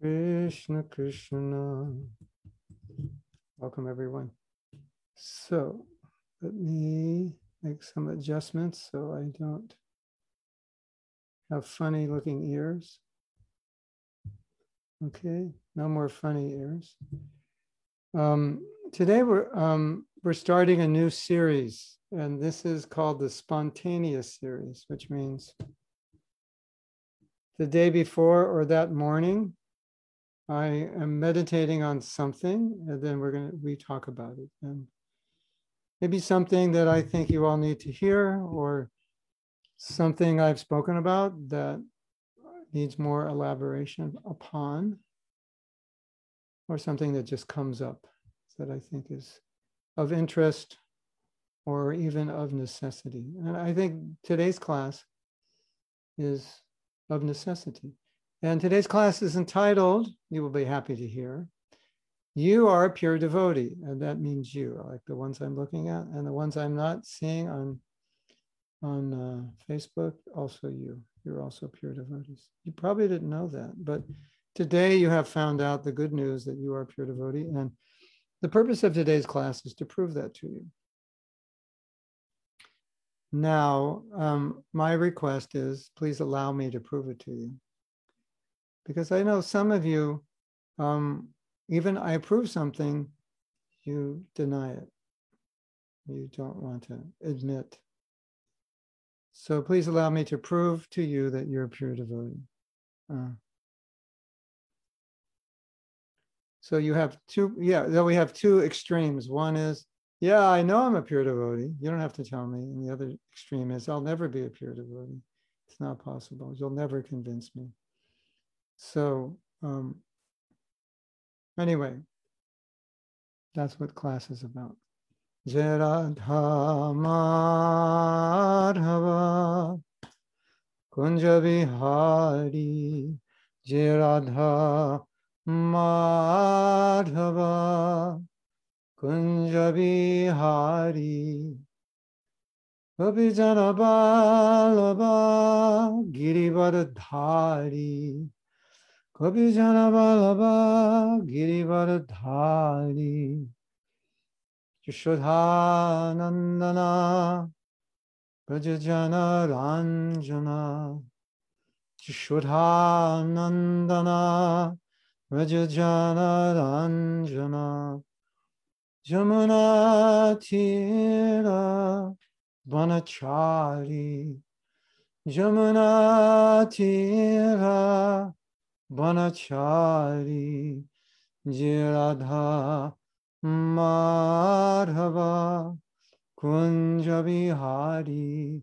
Krishna, Krishna. Welcome, everyone. So let me make some adjustments so I don't have funny looking ears. Okay, no more funny ears. Um, today we're um, we're starting a new series, and this is called the spontaneous series, which means the day before or that morning, I am meditating on something, and then we're gonna we talk about it, and maybe something that I think you all need to hear, or something I've spoken about that needs more elaboration upon, or something that just comes up that I think is of interest or even of necessity. And I think today's class is of necessity. And today's class is entitled, you will be happy to hear, You Are a Pure Devotee. And that means you, like the ones I'm looking at, and the ones I'm not seeing on, on uh, Facebook, also you. You're also pure devotees. You probably didn't know that, but today you have found out the good news that you are a pure devotee. And the purpose of today's class is to prove that to you. Now, um, my request is please allow me to prove it to you because I know some of you, um, even I prove something, you deny it. You don't want to admit. So please allow me to prove to you that you're a pure devotee. Uh, so you have two, yeah, then we have two extremes. One is, yeah, I know I'm a pure devotee. You don't have to tell me. And the other extreme is, I'll never be a pure devotee. It's not possible. You'll never convince me. So um, anyway, that's what class is about. Jaradha Madhava Kunja Bihari Jaradha Madhava Kunja Bihari Abhijana Kabijanabhalabha Girivardhari Yashodhanandana Brajajana Ranjana Yashodhanandana Brajajana Ranjana Jamuna Tira jamanatira Jamuna Tira बनछारी Jai Radha Madhava, Kunj Bihari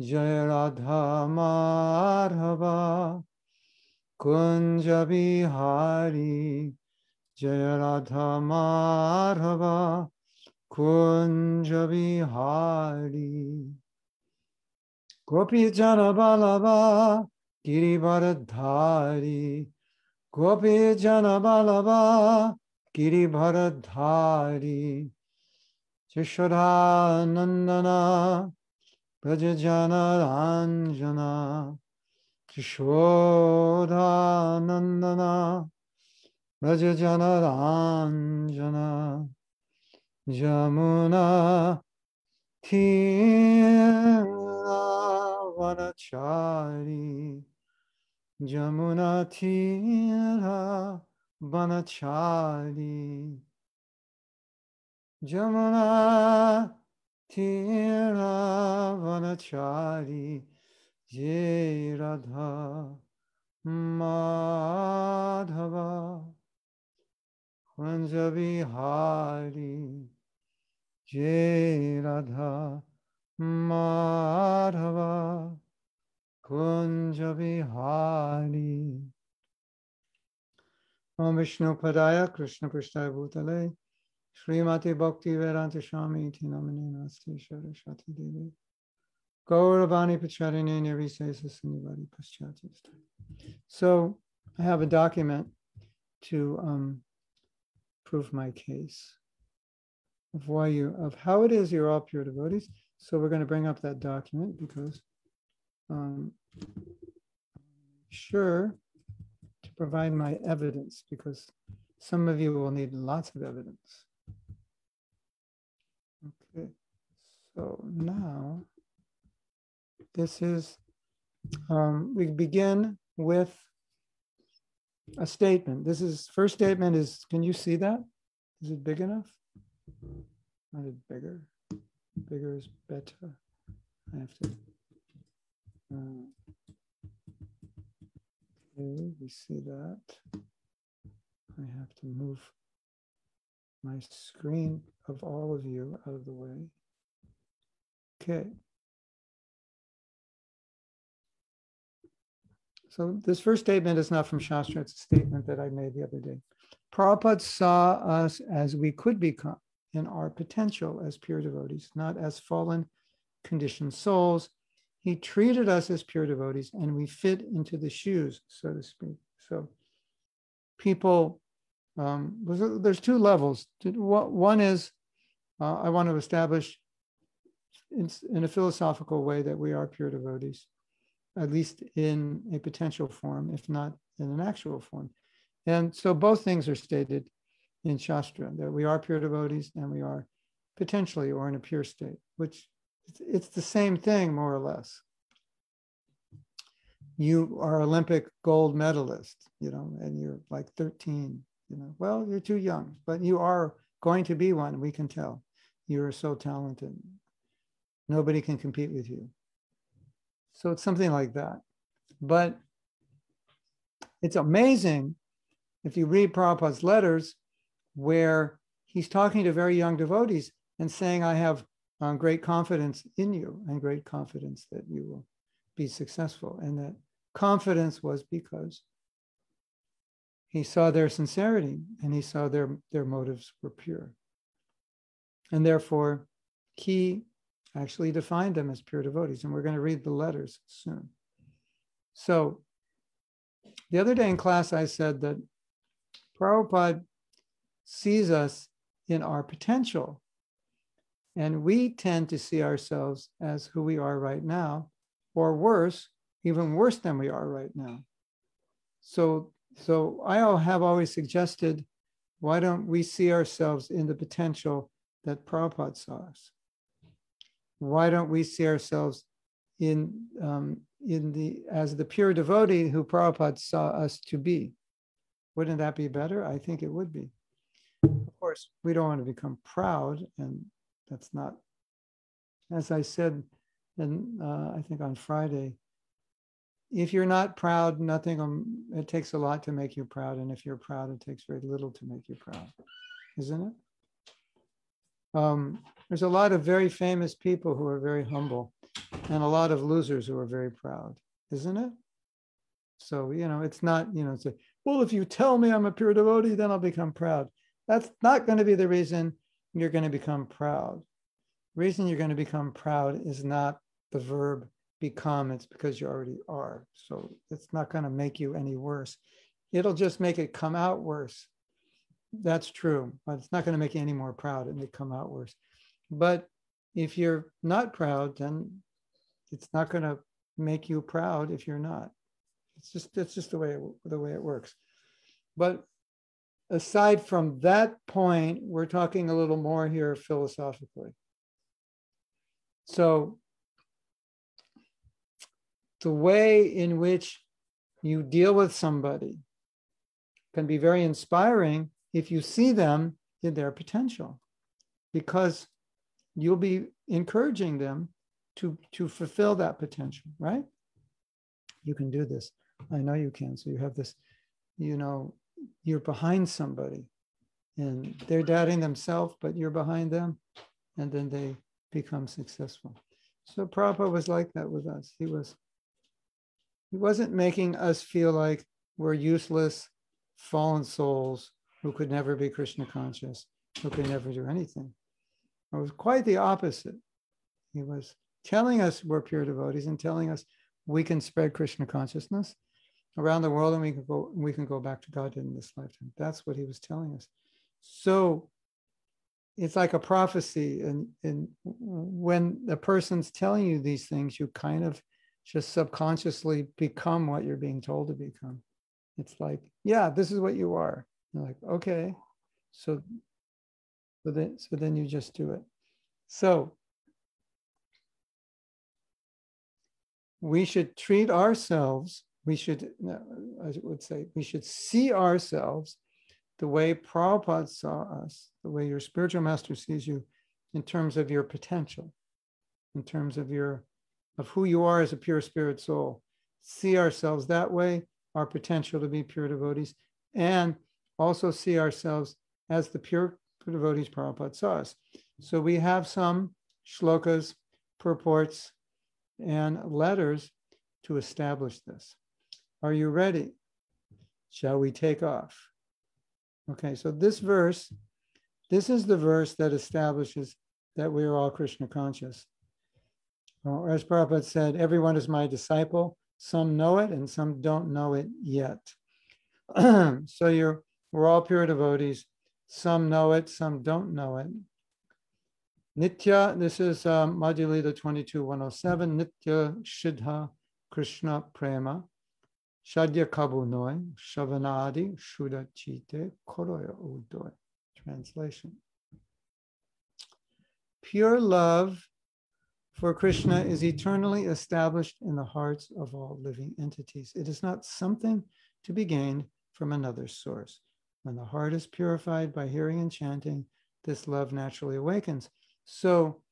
Jai Radha Madhava, Kunj Bihari Jai Radha Madhava, Kunj Bihari Gopi Jan Balwa গিরিভরধারী Gopi জনবলবা গিরিভরধারী শিশুরানন্দনা Braj জনরঞ্জনা কিশোরানন্দনা Braj জনরঞ্জনা Jamuna থিরাবনচারী Jamuna Tira Banachari Jamuna Tira Banachari Jai Radha Madhava Kunjabihari Jai Radha Madhava Kunja Vihari. Om Vishnu Padaya Krishna Preshthaya Bhutale Srimati Bhakti Vedanta Swami Nasti Devi Gauravani. So I have a document to um, prove my case of why you of how it is you're all pure devotees. So we're going to bring up that document because um, sure to provide my evidence because some of you will need lots of evidence. Okay, so now this is, um, we begin with a statement. This is, first statement is, can you see that? Is it big enough? Not it bigger? Bigger is better. I have to. Uh, okay, we see that. I have to move my screen of all of you out of the way. Okay. So this first statement is not from Shastra, it's a statement that I made the other day. Prabhupada saw us as we could become in our potential as pure devotees, not as fallen, conditioned souls. He treated us as pure devotees and we fit into the shoes, so to speak. So people, um, there's two levels. One is uh, I want to establish in, in a philosophical way that we are pure devotees at least in a potential form, if not in an actual form. And so both things are stated in Shastra that we are pure devotees and we are potentially or in a pure state, which it's the same thing more or less. You are Olympic gold medalist, you know, and you're like 13, you know, well, you're too young, but you are going to be one, we can tell. You are so talented. Nobody can compete with you. So it's something like that. But it's amazing if you read Prabhupada's letters where he's talking to very young devotees and saying, I have um, great confidence in you and great confidence that you will be successful. And that confidence was because he saw their sincerity and he saw their, their motives were pure. And therefore, he actually defined them as pure devotees. And we're going to read the letters soon. So the other day in class, I said that Prabhupada sees us in our potential. And we tend to see ourselves as who we are right now, or worse, even worse than we are right now. So, so I have always suggested, why don't we see ourselves in the potential that Prabhupada saw us? why don't we see ourselves in um, in the as the pure devotee who Prabhupada saw us to be? Wouldn't that be better? I think it would be. Of course, we don't want to become proud, and that's not. As I said, and uh, I think on Friday, if you're not proud, nothing. Um, it takes a lot to make you proud, and if you're proud, it takes very little to make you proud, isn't it? Um, there's a lot of very famous people who are very humble and a lot of losers who are very proud, isn't it? So, you know, it's not, you know, a, well, if you tell me I'm a pure devotee, then I'll become proud. That's not going to be the reason you're going to become proud. Reason you're going to become proud is not the verb become, it's because you already are. So it's not going to make you any worse. It'll just make it come out worse. That's true, but it's not going to make you any more proud. It may come out worse. But if you're not proud, then it's not going to make you proud if you're not. It's just that's just the way it, the way it works. But aside from that point, we're talking a little more here philosophically. So the way in which you deal with somebody can be very inspiring if you see them in their potential because you'll be encouraging them to, to fulfill that potential, right? You can do this. I know you can. So you have this, you know, you're behind somebody and they're doubting themselves, but you're behind them, and then they become successful. So Prabhupada was like that with us. He was, he wasn't making us feel like we're useless, fallen souls who could never be Krishna conscious, who could never do anything. It was quite the opposite. He was telling us we're pure devotees and telling us we can spread Krishna consciousness around the world and we can go we can go back to God in this lifetime. That's what he was telling us. So it's like a prophecy, and, and when the person's telling you these things, you kind of just subconsciously become what you're being told to become. It's like, yeah, this is what you are. You're like, okay. So, so then, so then you just do it. So we should treat ourselves, we should, I would say, we should see ourselves the way Prabhupada saw us, the way your spiritual master sees you in terms of your potential, in terms of your of who you are as a pure spirit soul. See ourselves that way, our potential to be pure devotees, and also see ourselves as the pure devotees Prabhupada saw us. So we have some shlokas, purports, and letters to establish this. Are you ready? Shall we take off? Okay, so this verse, this is the verse that establishes that we are all Krishna conscious. As Prabhupada said, everyone is my disciple. Some know it and some don't know it yet. so you're we're all pure devotees. Some know it, some don't know it. Nitya, this is um, Madhya Lila 22, 107. Nitya Siddha Krishna Prema. Shadya Kabunoi, Shavanadi, Shuddha Chite, Koroya Udoy. Translation. Pure love for Krishna is eternally established in the hearts of all living entities. It is not something to be gained from another source. When the heart is purified by hearing and chanting, this love naturally awakens. So,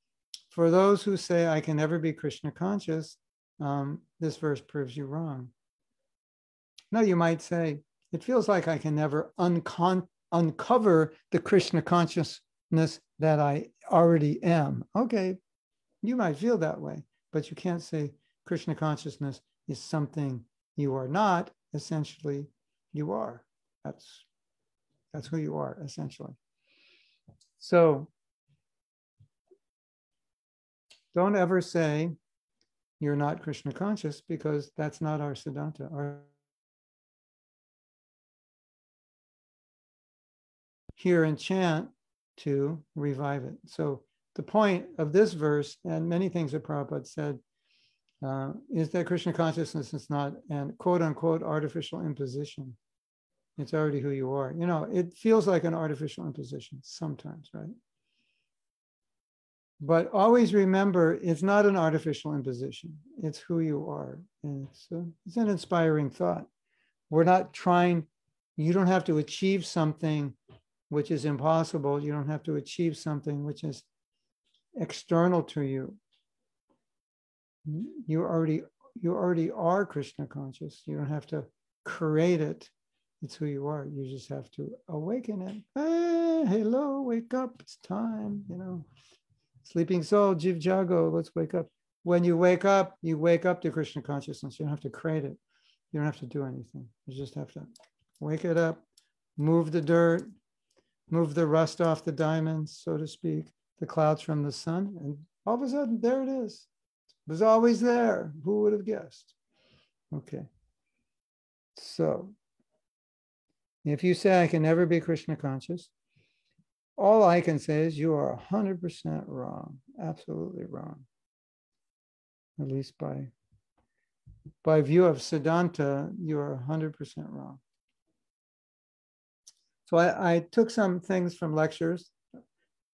for those who say, I can never be Krishna conscious, um, this verse proves you wrong. Now, you might say, it feels like I can never uncon- uncover the Krishna consciousness that I already am. Okay, you might feel that way, but you can't say Krishna consciousness is something you are not. Essentially, you are. That's that's who you are, essentially. So don't ever say you're not Krishna conscious because that's not our Siddhanta. Our hear and chant to revive it. So the point of this verse and many things that Prabhupada said uh, is that Krishna consciousness is not an quote unquote artificial imposition. It's already who you are. You know, it feels like an artificial imposition sometimes, right? But always remember, it's not an artificial imposition. It's who you are. And it's, a, it's an inspiring thought. We're not trying, you don't have to achieve something which is impossible. You don't have to achieve something which is external to you. You already you already are Krishna conscious. You don't have to create it. It's who you are. You just have to awaken it. Hey, hello, wake up. It's time, you know. Sleeping soul, Jiv Jago, let's wake up. When you wake up, you wake up to Krishna consciousness. You don't have to create it. You don't have to do anything. You just have to wake it up, move the dirt, move the rust off the diamonds, so to speak, the clouds from the sun, and all of a sudden, there it is. It was always there. Who would have guessed? Okay. So, if you say I can never be Krishna conscious, all I can say is you are 100% wrong, absolutely wrong. At least by by view of Siddhanta, you are 100% wrong. So I, I took some things from lectures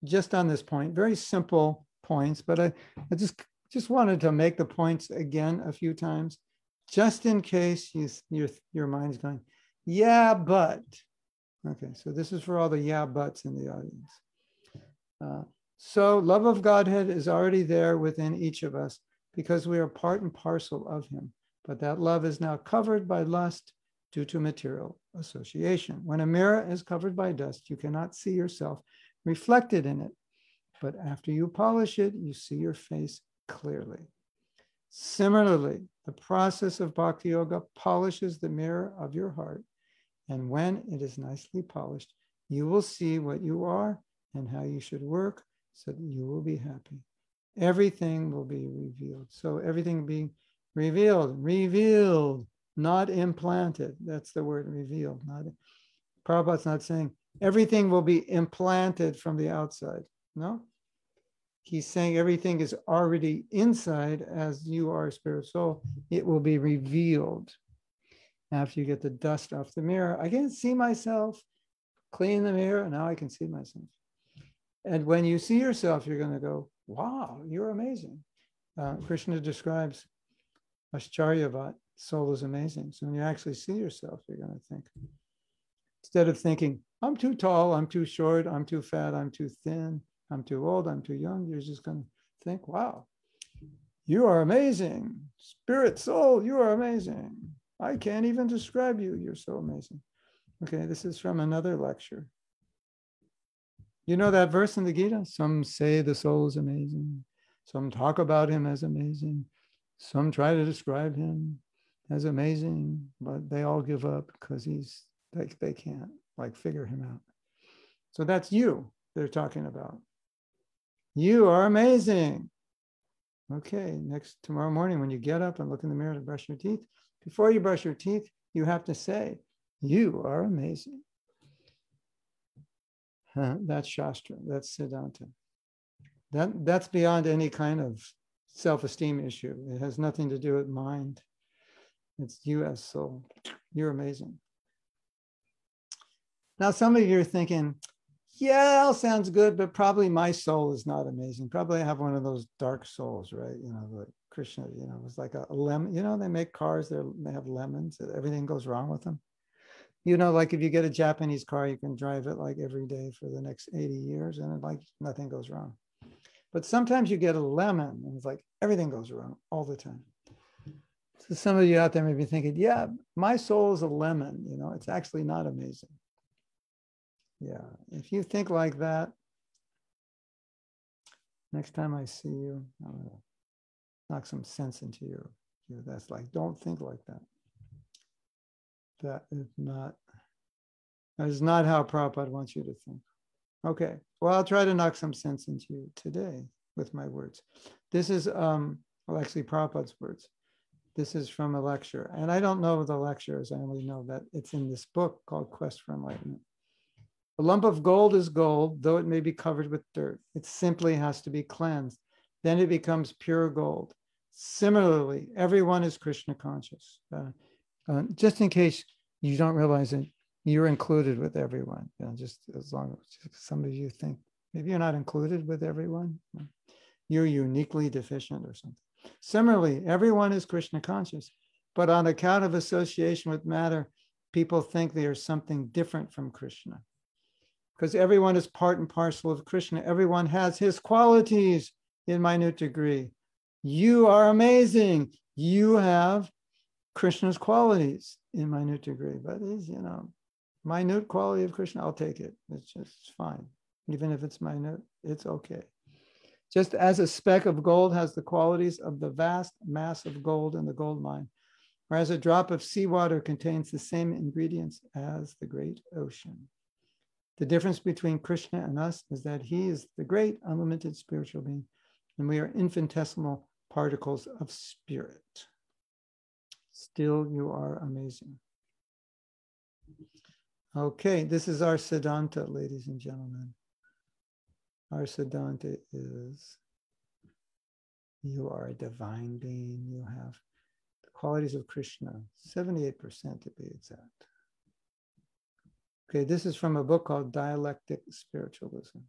just on this point, very simple points, but I, I just just wanted to make the points again a few times, just in case you, your, your mind's going, yeah, but. Okay, so this is for all the yeah, buts in the audience. Uh, so love of Godhead is already there within each of us because we are part and parcel of him. But that love is now covered by lust due to material association. When a mirror is covered by dust, you cannot see yourself reflected in it. But after you polish it, you see your face clearly. Similarly, the process of bhakti yoga polishes the mirror of your heart. And when it is nicely polished, you will see what you are and how you should work so that you will be happy. Everything will be revealed. So everything being revealed, revealed, not implanted. That's the word revealed. Not Prabhupada's not saying everything will be implanted from the outside. No. He's saying everything is already inside as you are a spirit soul. It will be revealed. after you get the dust off the mirror. I can't see myself. Clean the mirror, now I can see myself. And when you see yourself, you're going to go, wow, you're amazing. Uh, Krishna describes Ascharyavat, soul is amazing. So when you actually see yourself, you're going to think, instead of thinking, I'm too tall, I'm too short, I'm too fat, I'm too thin, I'm too old, I'm too young, you're just going to think, wow, you are amazing. Spirit, soul, you are amazing. I can't even describe you. You're so amazing. Okay, this is from another lecture. You know that verse in the Gita? Some say the soul is amazing. Some talk about him as amazing. Some try to describe him as amazing, but they all give up because he's they, they can't like figure him out. So that's you they're talking about. You are amazing. Okay, next tomorrow morning when you get up and look in the mirror to brush your teeth, before you brush your teeth, you have to say, You are amazing. That's Shastra, that's Siddhanta. That, that's beyond any kind of self esteem issue. It has nothing to do with mind. It's as soul. You're amazing. Now, some of you are thinking, yeah, all sounds good, but probably my soul is not amazing. Probably I have one of those dark souls, right? You know, like Krishna, you know, it's like a, a lemon. You know, they make cars, they have lemons, everything goes wrong with them. You know, like if you get a Japanese car, you can drive it like every day for the next 80 years and like nothing goes wrong. But sometimes you get a lemon and it's like everything goes wrong all the time. So some of you out there may be thinking, yeah, my soul is a lemon, you know, it's actually not amazing. Yeah, if you think like that, next time I see you, I'm gonna knock some sense into you. you know, That's like, don't think like that. That is not, that is not how Prabhupada wants you to think. Okay, well, I'll try to knock some sense into you today with my words. This is, um, well, actually Prabhupada's words. This is from a lecture. And I don't know the lectures, I only know that it's in this book called Quest for Enlightenment. A lump of gold is gold, though it may be covered with dirt. It simply has to be cleansed. Then it becomes pure gold. Similarly, everyone is Krishna conscious. Uh, uh, just in case you don't realize it, you're included with everyone. You know, just as long as some of you think maybe you're not included with everyone, you're uniquely deficient or something. Similarly, everyone is Krishna conscious, but on account of association with matter, people think they are something different from Krishna because everyone is part and parcel of Krishna. Everyone has his qualities in minute degree. You are amazing. You have Krishna's qualities in minute degree, but is, you know, minute quality of Krishna, I'll take it. It's just fine. Even if it's minute, it's okay. Just as a speck of gold has the qualities of the vast mass of gold in the gold mine, or as a drop of seawater contains the same ingredients as the great ocean. The difference between Krishna and us is that he is the great unlimited spiritual being, and we are infinitesimal particles of spirit. Still, you are amazing. Okay, this is our Siddhanta, ladies and gentlemen. Our Siddhanta is you are a divine being, you have the qualities of Krishna, 78% to be exact. Okay, this is from a book called Dialectic Spiritualism.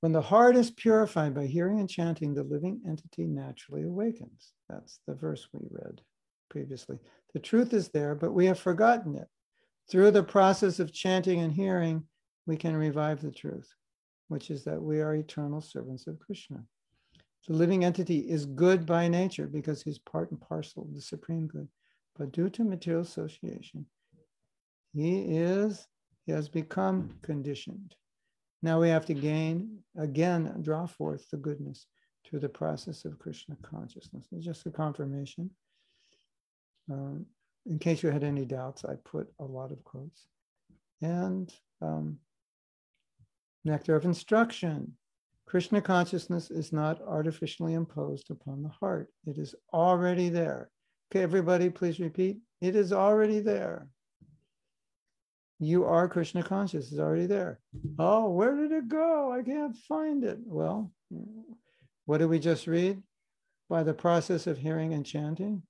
When the heart is purified by hearing and chanting, the living entity naturally awakens. That's the verse we read previously. The truth is there, but we have forgotten it. Through the process of chanting and hearing, we can revive the truth, which is that we are eternal servants of Krishna. The living entity is good by nature because he's part and parcel of the supreme good. But due to material association, he is, he has become conditioned. Now we have to gain, again, draw forth the goodness through the process of Krishna consciousness. It's just a confirmation. Um, in case you had any doubts, I put a lot of quotes. And um, nectar of instruction. Krishna consciousness is not artificially imposed upon the heart. It is already there. Okay, everybody, please repeat. It is already there you are Krishna conscious, it's already there. Oh, where did it go? I can't find it. Well, what did we just read? By the process of hearing and chanting,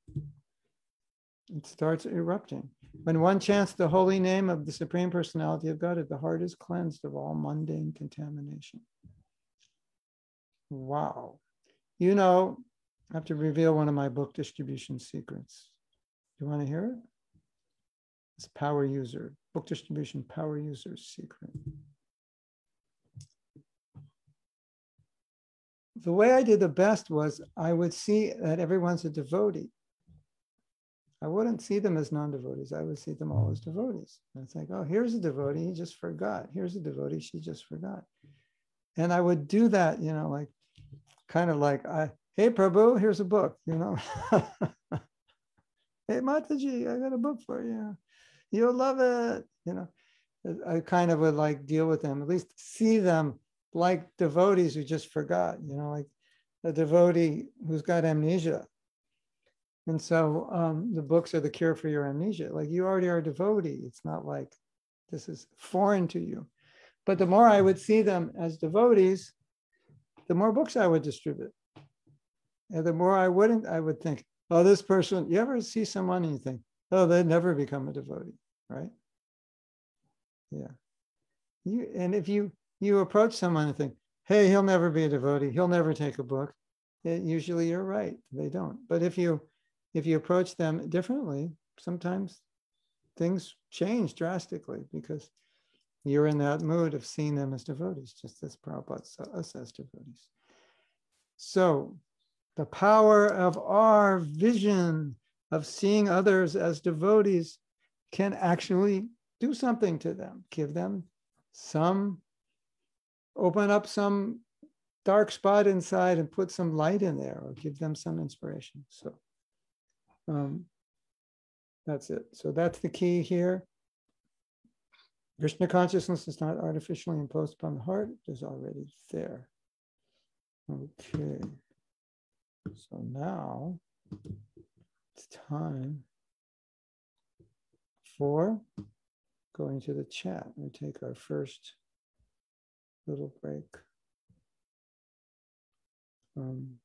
it starts erupting. When one chants the holy name of the Supreme Personality of God, the heart is cleansed of all mundane contamination. Wow. You know, I have to reveal one of my book distribution secrets. Do you want to hear it? It's power user, book distribution power user secret. The way I did the best was I would see that everyone's a devotee. I wouldn't see them as non-devotees. I would see them all as devotees. And it's like, oh, here's a devotee, he just forgot. Here's a devotee, she just forgot. And I would do that, you know, like kind of like I, hey Prabhu, here's a book, you know. hey Mataji, I got a book for you. You'll love it. You know, I kind of would like deal with them, at least see them like devotees who just forgot, you know, like a devotee who's got amnesia. And so um, the books are the cure for your amnesia. Like you already are a devotee. It's not like this is foreign to you. But the more I would see them as devotees, the more books I would distribute. And the more I wouldn't, I would think, oh, this person, you ever see someone and you think, oh, they'd never become a devotee, right? Yeah. You and if you you approach someone and think, hey, he'll never be a devotee, he'll never take a book, it, usually you're right. They don't. But if you if you approach them differently, sometimes things change drastically because you're in that mood of seeing them as devotees, just as Prabhupada us as devotees. So the power of our vision of seeing others as devotees can actually do something to them, give them some, open up some dark spot inside and put some light in there or give them some inspiration. So um, that's it. So that's the key here. Krishna consciousness is not artificially imposed upon the heart, it is already there. Okay. So now it's time for going to the chat. We take our first little break. Um,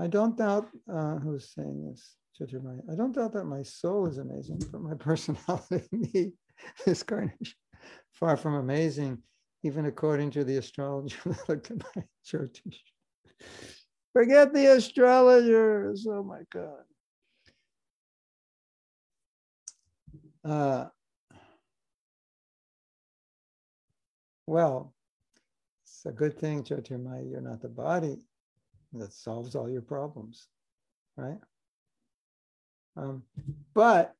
I don't doubt uh, who's saying this, I don't doubt that my soul is amazing, but my personality, me, is carnation, far from amazing, even according to the astrologer that looked at my church. Forget the astrologers. Oh my God. Uh, well, it's a good thing, Jyotirmaya, you're not the body that solves all your problems, right? Um, but,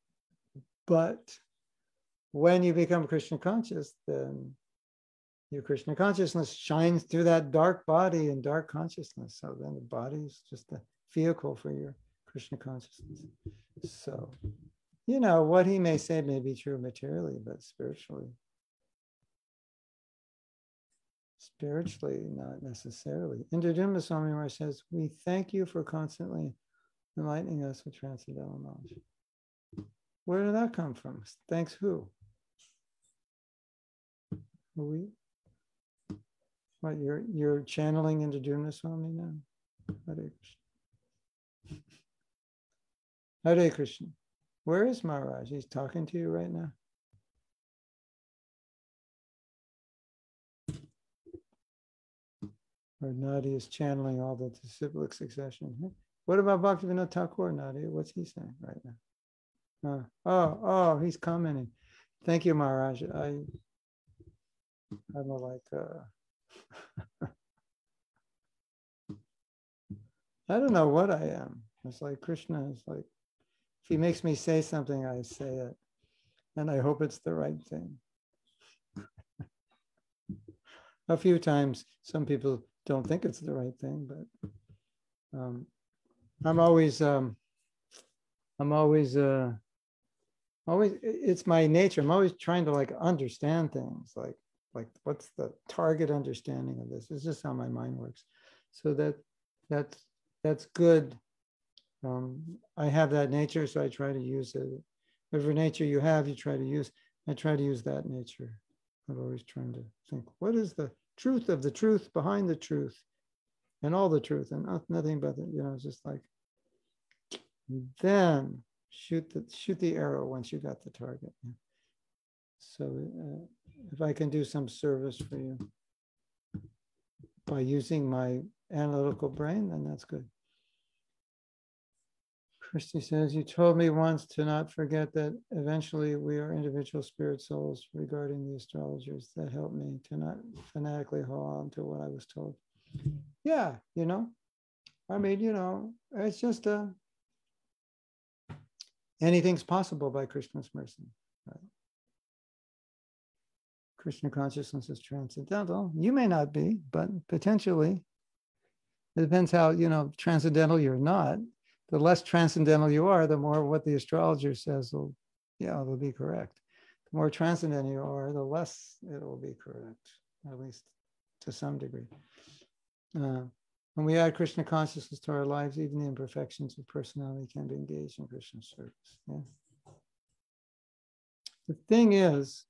but when you become Krishna conscious, then your Krishna consciousness shines through that dark body and dark consciousness. So then the body is just a vehicle for your Krishna consciousness. So, you know, what he may say may be true materially, but spiritually, spiritually, not necessarily. Indradyumna Swami Maharaj says, We thank you for constantly enlightening us with transcendental knowledge. Where did that come from? Thanks who? Are we? What you're you're channeling into Swami now? Hare Krishna. Hare Krishna. Where is Maharaj? He's talking to you right now. Or Nadia is channeling all the disciplic succession. What about Bhaktivinoda Thakur, Nadia? What's he saying right now? Uh, oh, oh, he's commenting. Thank you, Maharaj. I, I'm like, uh, I don't know what I am. It's like Krishna is like, if he makes me say something, I say it. And I hope it's the right thing. A few times, some people don't think it's the right thing, but um, I'm always, um, I'm always, uh, always, it's my nature. I'm always trying to like understand things. Like, like what's the target understanding of this? It's just how my mind works. So that that's that's good. Um, i have that nature so i try to use it. Whatever nature you have you try to use. I try to use that nature. I'm always trying to think what is the truth of the truth behind the truth and all the truth and not, nothing but the, you know it's just like then shoot the shoot the arrow once you got the target. So uh, if I can do some service for you by using my analytical brain, then that's good. Christy says, You told me once to not forget that eventually we are individual spirit souls regarding the astrologers. That helped me to not fanatically hold on to what I was told. Yeah, you know, I mean, you know, it's just a, uh, anything's possible by Krishna's mercy. Right? Krishna consciousness is transcendental. You may not be, but potentially. It depends how, you know, transcendental you're not the less transcendental you are, the more what the astrologer says will, yeah, will be correct. The more transcendental you are, the less it will be correct, at least to some degree. Uh, when we add Krishna consciousness to our lives, even the imperfections of personality can be engaged in Krishna service. Yeah. The thing is,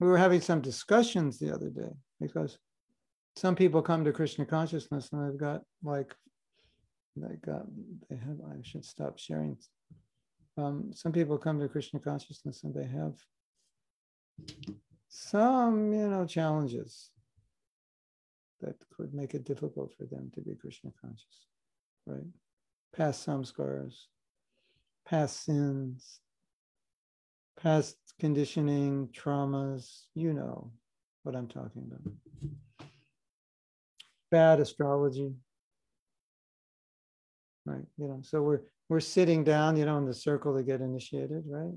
we were having some discussions the other day because some people come to Krishna consciousness and they've got like they got they have i should stop sharing. Um, some people come to krishna consciousness and they have some you know challenges that could make it difficult for them to be krishna conscious right? Past samskars past sins past conditioning traumas you know what i'm talking about. Bad astrology right? You know, so we're we're sitting down, you know, in the circle to get initiated, right?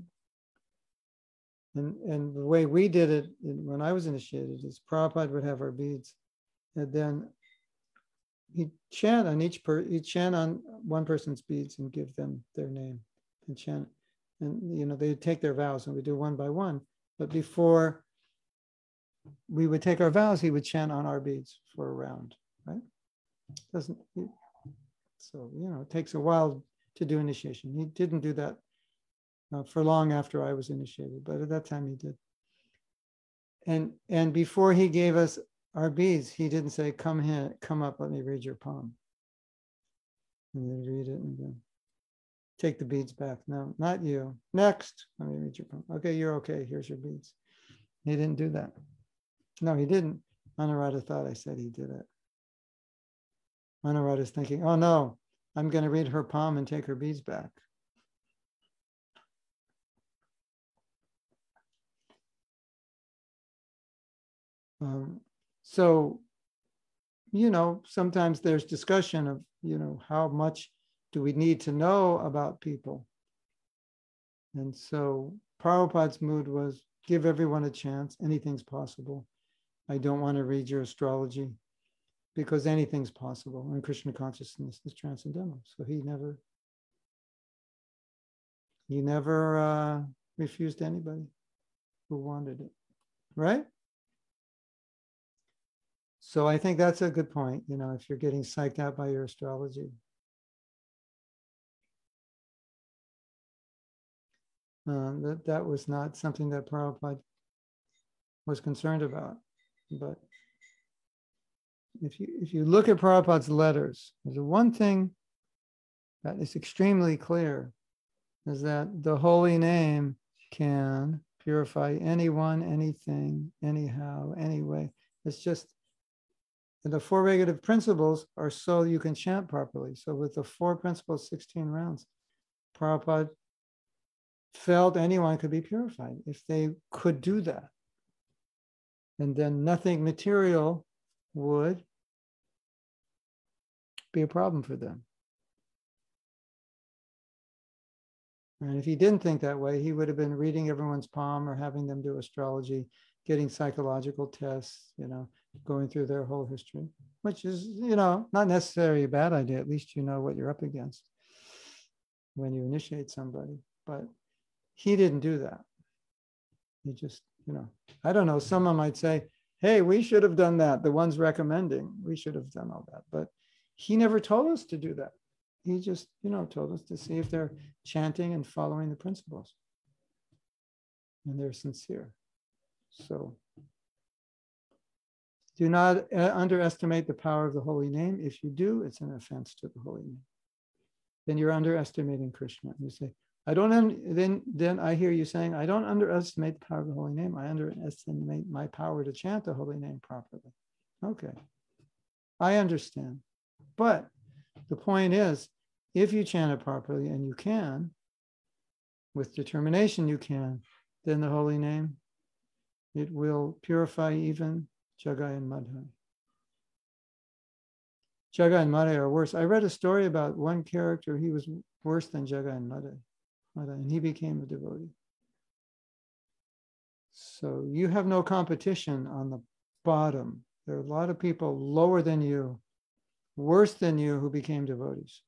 And and the way we did it when I was initiated is Prabhupada would have our beads, and then he'd chant on each per he'd chant on one person's beads and give them their name and chant. And you know, they'd take their vows and we do one by one. But before we would take our vows, he would chant on our beads for a round, right? Doesn't so, you know, it takes a while to do initiation. He didn't do that uh, for long after I was initiated, but at that time he did. And and before he gave us our beads, he didn't say, "Come here, come up, let me read your palm." And then read it and then take the beads back. No, not you. Next, let me read your palm. Okay, you're okay. Here's your beads. He didn't do that. No, he didn't. Anuradha thought I said he did it. Anuradha is thinking, oh no, I'm going to read her palm and take her beads back. Um, so, you know, sometimes there's discussion of, you know, how much do we need to know about people? And so Prabhupada's mood was give everyone a chance, anything's possible. I don't want to read your astrology because anything's possible and Krishna consciousness is transcendental. So he never, he never uh, refused anybody who wanted it, right? So I think that's a good point. You know, if you're getting psyched out by your astrology, uh, that that was not something that Prabhupada was concerned about, but if you if you look at Prabhupada's letters, there's one thing that is extremely clear is that the holy name can purify anyone, anything, anyhow, anyway. It's just the four regulative principles are so you can chant properly. So with the four principles, 16 rounds, Prabhupada felt anyone could be purified if they could do that. And then nothing material would be a problem for them. And if he didn't think that way, he would have been reading everyone's palm or having them do astrology, getting psychological tests, you know, going through their whole history, which is, you know, not necessarily a bad idea. At least you know what you're up against when you initiate somebody. But he didn't do that. He just, you know, I don't know. Someone might say, hey, we should have done that. The ones recommending, we should have done all that. But he never told us to do that. He just, you know, told us to see if they're chanting and following the principles. And they're sincere. So do not uh, underestimate the power of the holy name. If you do, it's an offense to the holy name. then you're underestimating Krishna. You say, I don't, un- then, then I hear you saying, I don't underestimate the power of the holy name. I underestimate my power to chant the holy name properly. Okay. I understand. But the point is, if you chant it properly, and you can, with determination you can, then the holy name, it will purify even Jagai and Madhai. Jagai and Madhai are worse. I read a story about one character, he was worse than Jagai and Madhai, and he became a devotee. So you have no competition on the bottom. There are a lot of people lower than you, worse than you, who became devotees.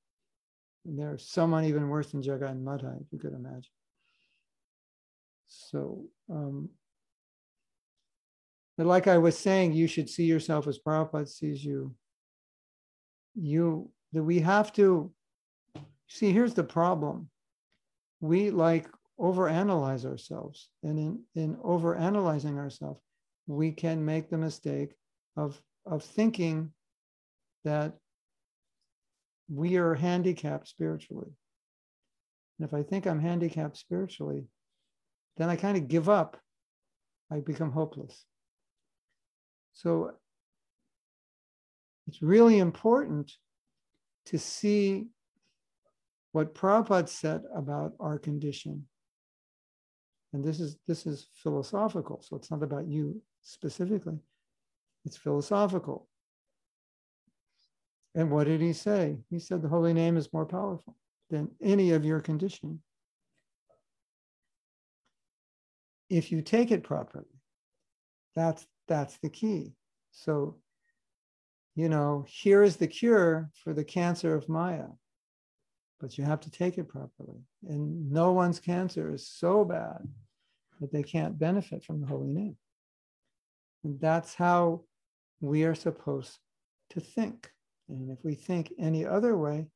And there's someone even worse than Jagai and Madhai, if you could imagine. So, um, like I was saying, you should see yourself as Prabhupada sees you. You that we have to see. Here's the problem: we like overanalyze ourselves, and in in overanalyzing ourselves, we can make the mistake of of thinking that we are handicapped spiritually. And if I think I'm handicapped spiritually, then I kind of give up. I become hopeless. So it's really important to see what Prabhupada said about our condition. And this is this is philosophical, so it's not about you specifically. It's philosophical. And what did he say? He said the holy name is more powerful than any of your condition. If you take it properly, that's that's the key. So, you know, here is the cure for the cancer of Maya, but you have to take it properly. And no one's cancer is so bad that they can't benefit from the holy name. And that's how we are supposed to think. And if we think any other way,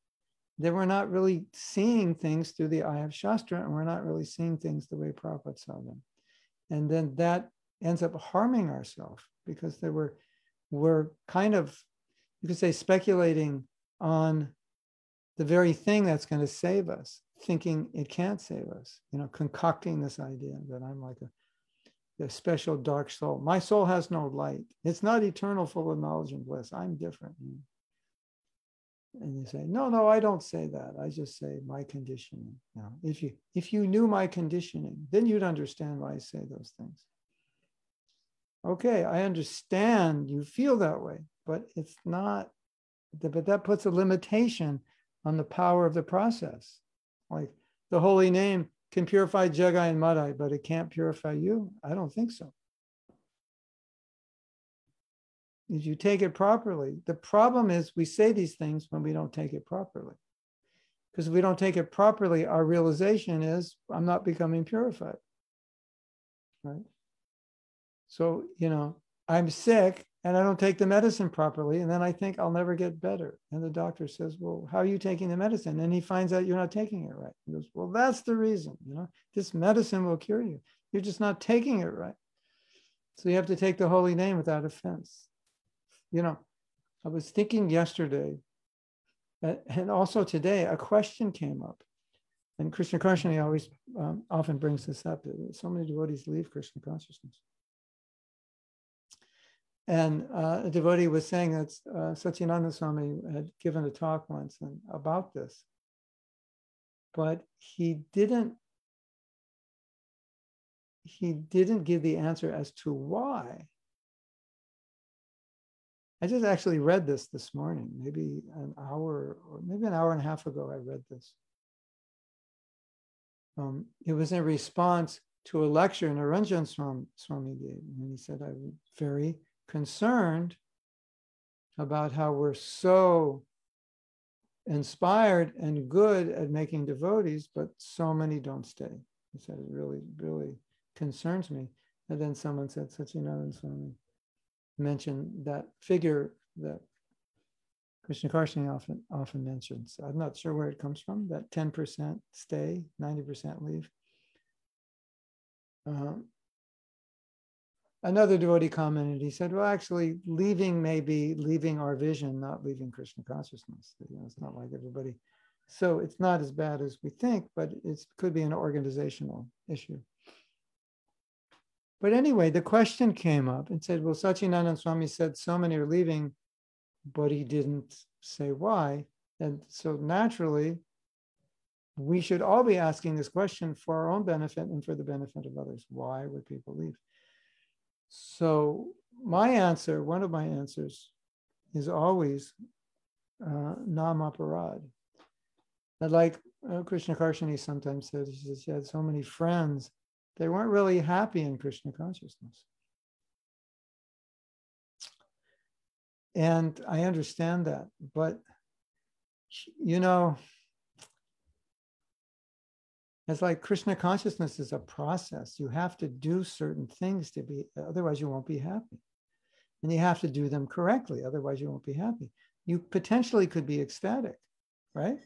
then we're not really seeing things through the eye of Shastra, and we're not really seeing things the way Prabhupada saw them. And then that ends up harming ourselves because they were we're kind of you could say speculating on the very thing that's going to save us thinking it can't save us you know concocting this idea that i'm like a, a special dark soul. My soul has no light. It's not eternal full of knowledge and bliss. I'm different. And you say no no i don't say that. I just say my conditioning. Now if you if you knew my conditioning then you'd understand why i say those things. Okay i understand you feel that way but it's not but that puts a limitation on the power of the process like the holy name can purify jagai and Madhai but it can't purify you i don't think so if you take it properly. The problem is we say these things when we don't take it properly. Because if we don't take it properly, our realization is I'm not becoming purified. Right? So, you know, I'm sick and I don't take the medicine properly. And then I think I'll never get better. And the doctor says, Well, how are you taking the medicine? And he finds out you're not taking it right. He goes, Well, that's the reason. You know, this medicine will cure you. You're just not taking it right. So you have to take the holy name without offense you know, I was thinking yesterday, and also today, a question came up. And Krishna Karshini always um, often brings this up. So many devotees leave Krishna consciousness. And uh, a devotee was saying that uh, Sacinandana Swami had given a talk once and, about this, but he didn't. He didn't give the answer as to why. I just actually read this this morning, maybe an hour or maybe an hour and a half ago. I read this. Um, it was in response to a lecture Niranjan Swami gave. And he said, I'm very concerned about how we're so inspired and good at making devotees, but so many don't stay. He said, it really, really concerns me. And then someone said, Sacinandana Swami mentioned that figure that Krishna Karshini often often mentions. I'm not sure where it comes from. That 10% stay, 90% leave. Um, another devotee commented. He said, "Well, actually, leaving may be leaving our vision, not leaving Krishna consciousness. You know, it's not like everybody So it's not as bad as we think, but it could be an organizational issue. But anyway, the question came up and said, well, Sacinandana Swami said so many are leaving, but he didn't say why. And so naturally, we should all be asking this question for our own benefit and for the benefit of others. Why would people leave? So my answer, one of my answers, is always uh, nam aparad. like uh, Krishna Karshini sometimes said, he says he had so many friends, they weren't really happy in Krishna consciousness. And I understand that, but you know, it's like Krishna consciousness is a process. You have to do certain things to be, otherwise, you won't be happy. And you have to do them correctly, otherwise, you won't be happy. You potentially could be ecstatic, right?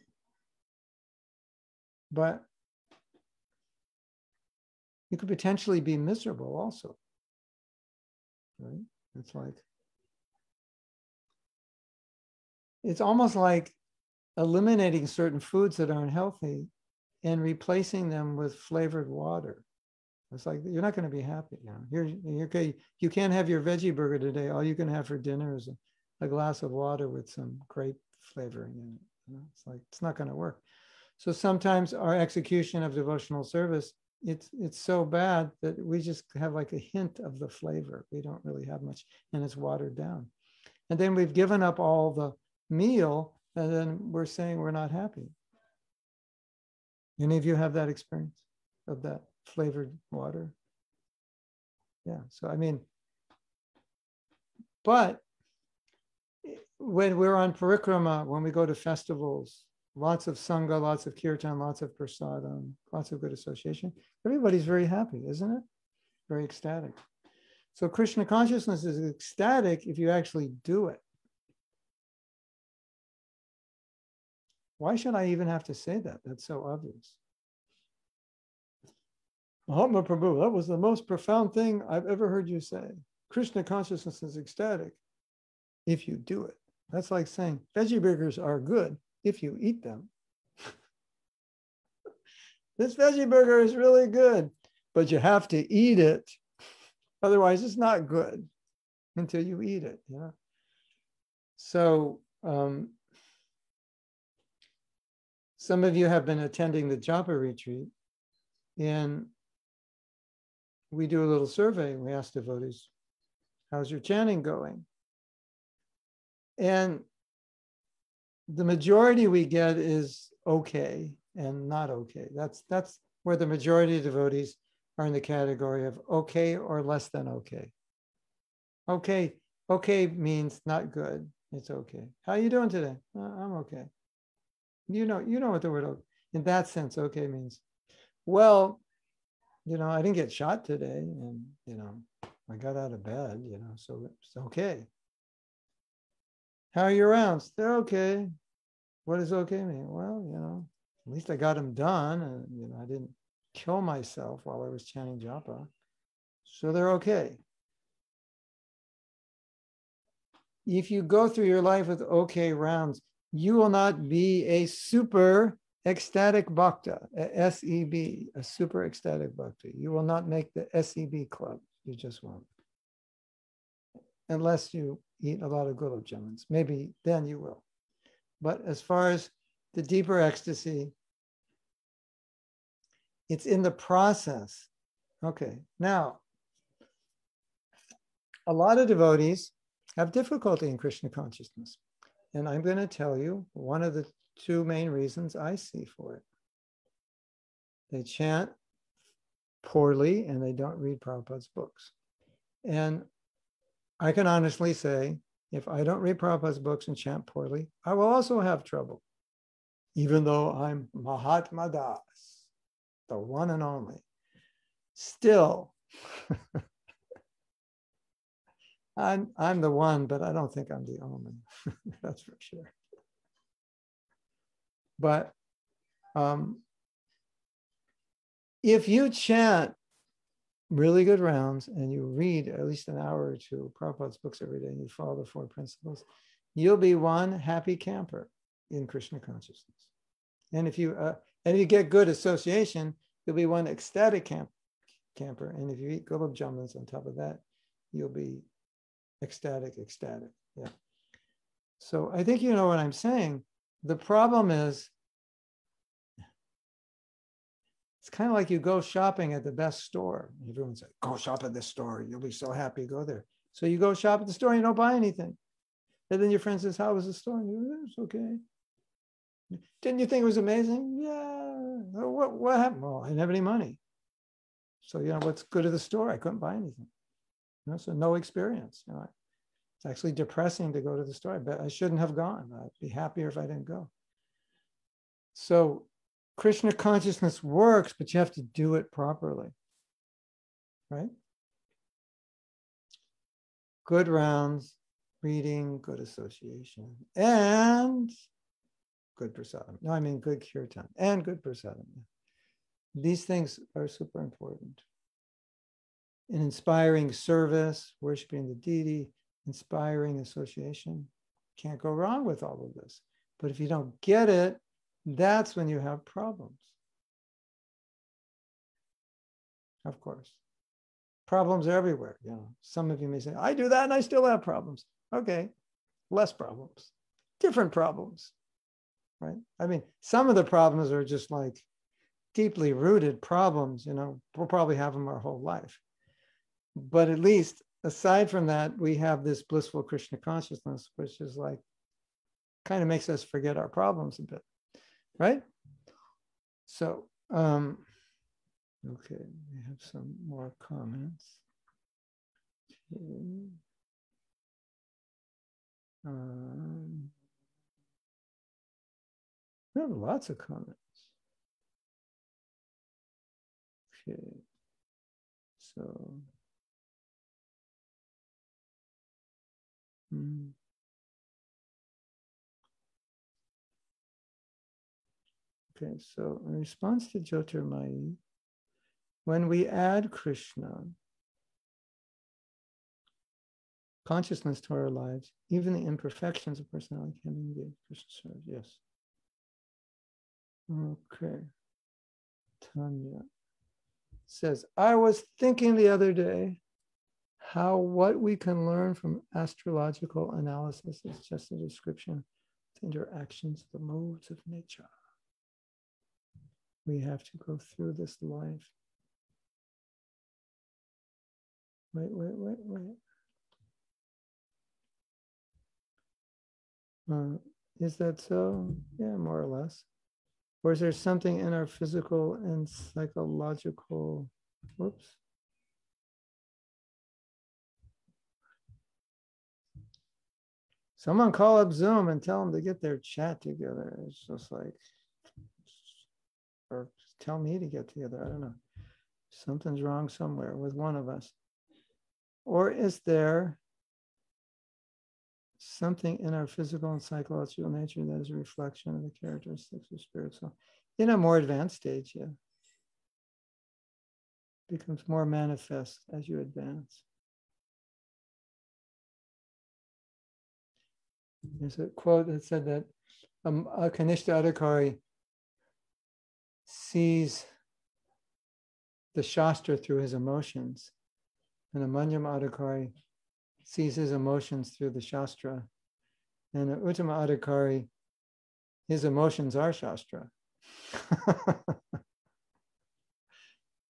But you could potentially be miserable also, right? It's like, it's almost like eliminating certain foods that aren't healthy and replacing them with flavored water. It's like you're not going to be happy. You know, you're, you're okay. You can't have your veggie burger today. All you can have for dinner is a, a glass of water with some grape flavoring in it. You know, it's like it's not going to work. So sometimes our execution of devotional service, it's it's so bad that we just have like a hint of the flavor. We don't really have much, and it's watered down. And then we've given up all the meal, and then we're saying we're not happy. Any of you have that experience of that flavored water? Yeah. So, I mean, but when we're on parikrama, when we go to festivals, lots of sangha, lots of kirtan, lots of prasadam, lots of good association, everybody's very happy, isn't it? Very ecstatic. So Krishna consciousness is ecstatic if you actually do it. Why should I even have to say that? That's so obvious. Mahatma Prabhu, that was the most profound thing I've ever heard you say. Krishna consciousness is ecstatic if you do it. That's like saying veggie burgers are good if you eat them. this veggie burger is really good, but you have to eat it. Otherwise, it's not good until you eat it. Yeah. So um, some of you have been attending the Japa retreat, and we do a little survey. We ask devotees, How's your chanting going? And the majority we get is okay and not okay. That's that's where the majority of devotees are in the category of okay or less than okay. Okay, okay means not good. It's okay. How you doing today? Uh, I'm okay. You know, you know what the word in that sense, okay means. Well, you know, I didn't get shot today, and you know, I got out of bed, you know, so it's okay. How are your rounds? They're okay. What does okay mean? Well, you know, at least I got them done, and you know, I didn't kill myself while I was chanting japa, so they're okay. If you go through your life with okay rounds, you will not be a super ecstatic bhakta, a SEB, a super ecstatic bhakta. You will not make the SEB club. You just won't. Unless you eat a lot of gulab jamuns. Maybe then you will. But as far as the deeper ecstasy, it's in the process. Okay, now, a lot of devotees have difficulty in Krishna consciousness. And I'm going to tell you one of the two main reasons I see for it. They chant poorly and they don't read Prabhupada's books. And I can honestly say, if I don't read Prabhupada's books and chant poorly, I will also have trouble, even though I'm Mahatma Das, the one and only. Still, I'm, I'm the one, but I don't think I'm the only. That's for sure. But um, if you chant really good rounds and you read at least an hour or two of Prabhupada's books every day and you follow the four principles, you'll be one happy camper in Krishna consciousness. And if you uh, and if you get good association, you'll be one ecstatic camp, camper. And if you eat gulab jamuns on top of that, you'll be ecstatic, ecstatic. Yeah. So I think you know what I'm saying. The problem is it's kind of like you go shopping at the best store. Everyone's like, go shop at this store. You'll be so happy. Go there. So you go shop at the store and you don't buy anything. And then your friend says, How was the store? And you It's okay. Didn't you think it was amazing? Yeah. What, what happened? Well, I didn't have any money. So, you know, what's good of the store? I couldn't buy anything. You know, so no experience. You know, it's actually depressing to go to the store. I bet I shouldn't have gone. I'd be happier if I didn't go. So Krishna consciousness works, but you have to do it properly. Right? Good rounds, reading, good association, and good prasadam. No, I mean good kirtan and good prasadam. These things are super important. In inspiring service, worshiping the deity, inspiring association, can't go wrong with all of this. But if you don't get it, that's when you have problems. Of course. Problems are everywhere. You know, some of you may say, I do that and I still have problems. Okay, less problems, different problems, right? I mean, some of the problems are just like deeply rooted problems, you know, we'll probably have them our whole life. But at least aside from that, we have this blissful Krishna consciousness, which is like kind of makes us forget our problems a bit right? So, um, okay, we have some more comments. Okay. Um, we have lots of comments. Okay, so. Hmm. Okay, so in response to Jyotirmayi, when we add Krishna consciousness to our lives, even the imperfections of personality can be. Krishna serves, yes. Okay. Tanya says, I was thinking the other day how what we can learn from astrological analysis is just a description of the interactions, the modes of nature we have to go through this life. Wait, wait, wait, wait. Uh, is that so? Yeah, more or less. Or is there something in our physical and psychological? Whoops. Someone call up Zoom and tell them to get their chat together. It's just like or tell me to get together. I don't know. Something's wrong somewhere with one of us. Or is there something in our physical and psychological nature that is a reflection of the characteristics of spirit? So, in a more advanced stage, yeah, becomes more manifest as you advance. There's a quote that said that um, a Kanishta Adhikari sees the Shastra through his emotions, and a Madhyama Adhikari sees his emotions through the Shastra, and an Uttama Adhikari, his emotions are Shastra.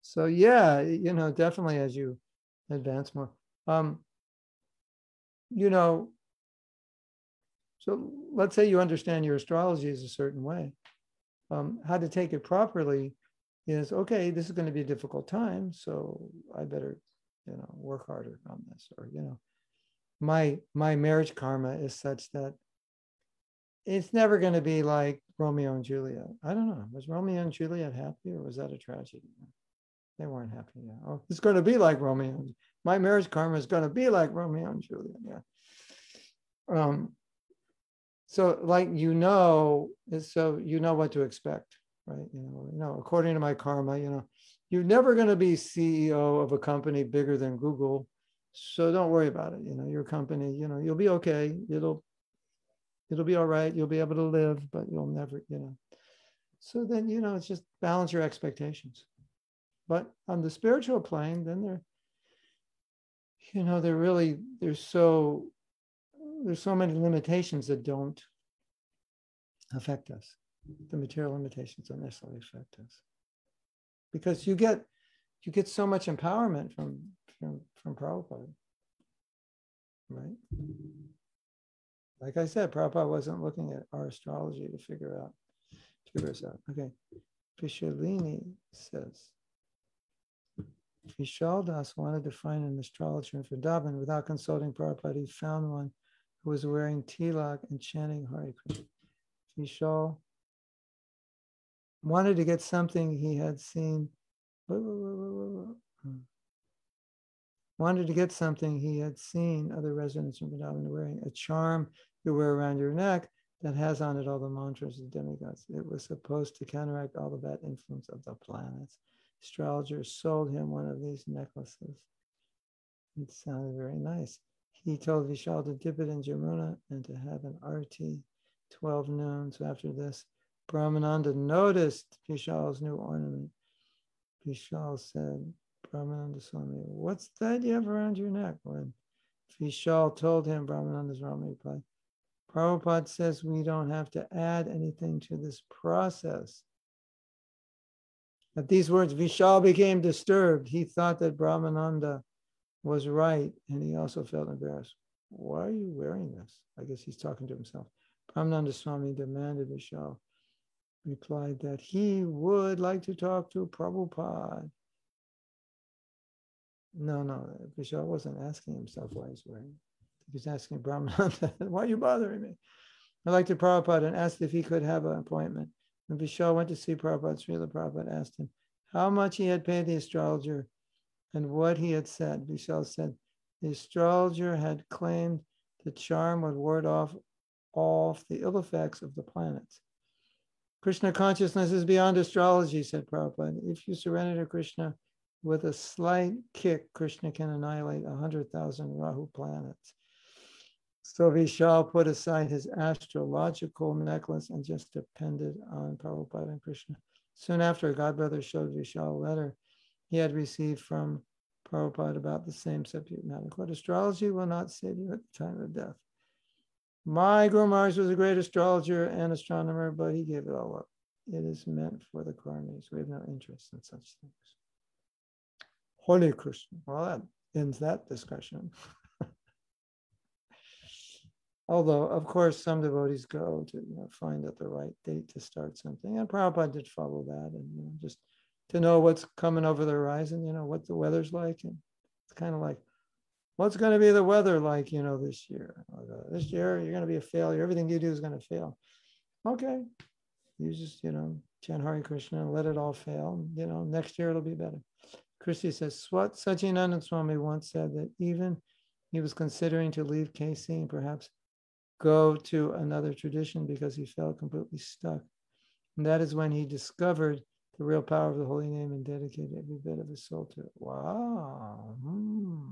so yeah, you know, definitely as you advance more. Um, you know, so let's say you understand your astrology is a certain way. Um, how to take it properly is okay this is going to be a difficult time so i better you know work harder on this or you know. My my marriage karma is such that it's never going to be like romeo and juliet. I don't know. Was romeo and juliet happy or was that a tragedy? They weren't happy yeah. Oh it's going to be like romeo my marriage karma is going to be like romeo and juliet yeah. Um so like you know so you know what to expect right? You know you know according to my karma you know you're never going to be ceo of a company bigger than google. So don't worry about it. You know your company you know you'll be okay. It'll it'll be all right. You'll be able to live but you'll never you know. So then, you know, it's just balance your expectations. But on the spiritual plane, then they're, you know, they're really, they're so, there's so many limitations that don't affect us. The material limitations don't necessarily affect us. Because you get, you get so much empowerment from, from, from Prabhupada, right? Like I said, Prabhupada wasn't looking at our astrology to figure out figure this out. Okay. Pishalini says, Vishal Das wanted to find an astrologer in Vrindavan without consulting Prabhupada. He found one who was wearing tilak and chanting Hare Krishna. Vishal wanted to get something he had seen. Hmm. Wanted to get something he had seen other residents in Vrindavan wearing a charm you wear around your neck that has on it all the mantras of demigods. It was supposed to counteract all the bad influence of the planets. Astrologers sold him one of these necklaces. It sounded very nice. He told Vishal to dip it in Jamuna and to have an arti 12 noon. So after this, Brahmananda noticed Vishal's new ornament. Vishal said, Brahmananda Swami, what's that you have around your neck? When Vishal told him, Brahmananda's Swami replied, Prabhupada says we don't have to add anything to this process. At these words, Vishal became disturbed. He thought that Brahmananda was right, and he also felt embarrassed. Why are you wearing this? I guess he's talking to himself. Brahmananda Swami demanded Vishal replied that he would like to talk to Prabhupada. No, no, Vishal wasn't asking himself why he's wearing He's asking Brahmananda, why are you bothering me? I like to Prabhupada and asked if he could have an appointment. When Vishal went to see Prabhupada, Srila Prabhupada asked him how much he had paid the astrologer and what he had said. Vishal said the astrologer had claimed the charm would ward off off the ill effects of the planets. Krishna consciousness is beyond astrology, said Prabhupada. If you surrender to Krishna with a slight kick, Krishna can annihilate 100,000 Rahu planets. So Vishal put aside his astrological necklace and just depended on Prabhupada and Krishna. Soon after, Godbrother showed Vishal a letter he had received from Prabhupada about the same subject matter. What astrology will not save you at the time of death. My Guru Maharaj was a great astrologer and astronomer, but he gave it all up. It is meant for the karmis. We have no interest in such things. Hare Krishna. Well, that ends that discussion. Although, of course, some devotees go to you know, find at the right date to start something. And Prabhupada did follow that and you know, just to know what's coming over the horizon, you know, what the weather's like. And it's kind of like, what's going to be the weather like, you know, this year? Uh, this year, you're going to be a failure. Everything you do is going to fail. Okay. You just, you know, chant Hare Krishna and let it all fail. You know, next year it'll be better. Christy says, Swat Sacinandana Swami once said that even he was considering to leave KC and perhaps go to another tradition because he felt completely stuck. And that is when he discovered the real power of the holy name and dedicate every bit of his soul to it. Wow. Hmm.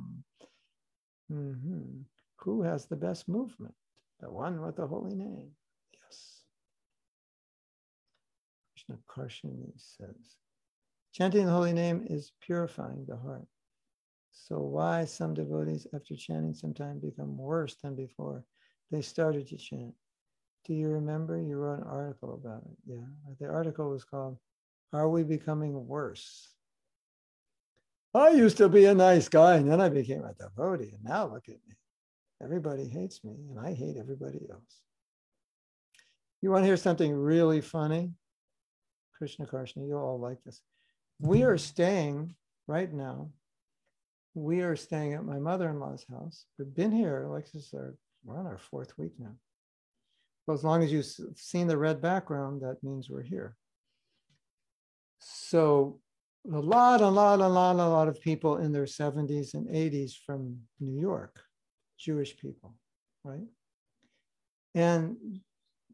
Mm-hmm. Who has the best movement? The one with the holy name. Yes. Krishna Karshini says, chanting the holy name is purifying the heart. So why some devotees after chanting sometime become worse than before? they started to chant. Do you remember? You wrote an article about it. Yeah. The article was called Are We Becoming Worse? I used to be a nice guy and then I became a devotee. And now look at me. Everybody hates me and I hate everybody else. You want to hear something really funny? Krishna Karshna, you'll all like this. We are staying right now. We are staying at my mother in law's house. We've been here, Alexis, our we're on our fourth week now. Well, as long as you've seen the red background, that means we're here. So a lot, a lot, a lot, a lot of people in their 70s and 80s from New York, Jewish people, right? And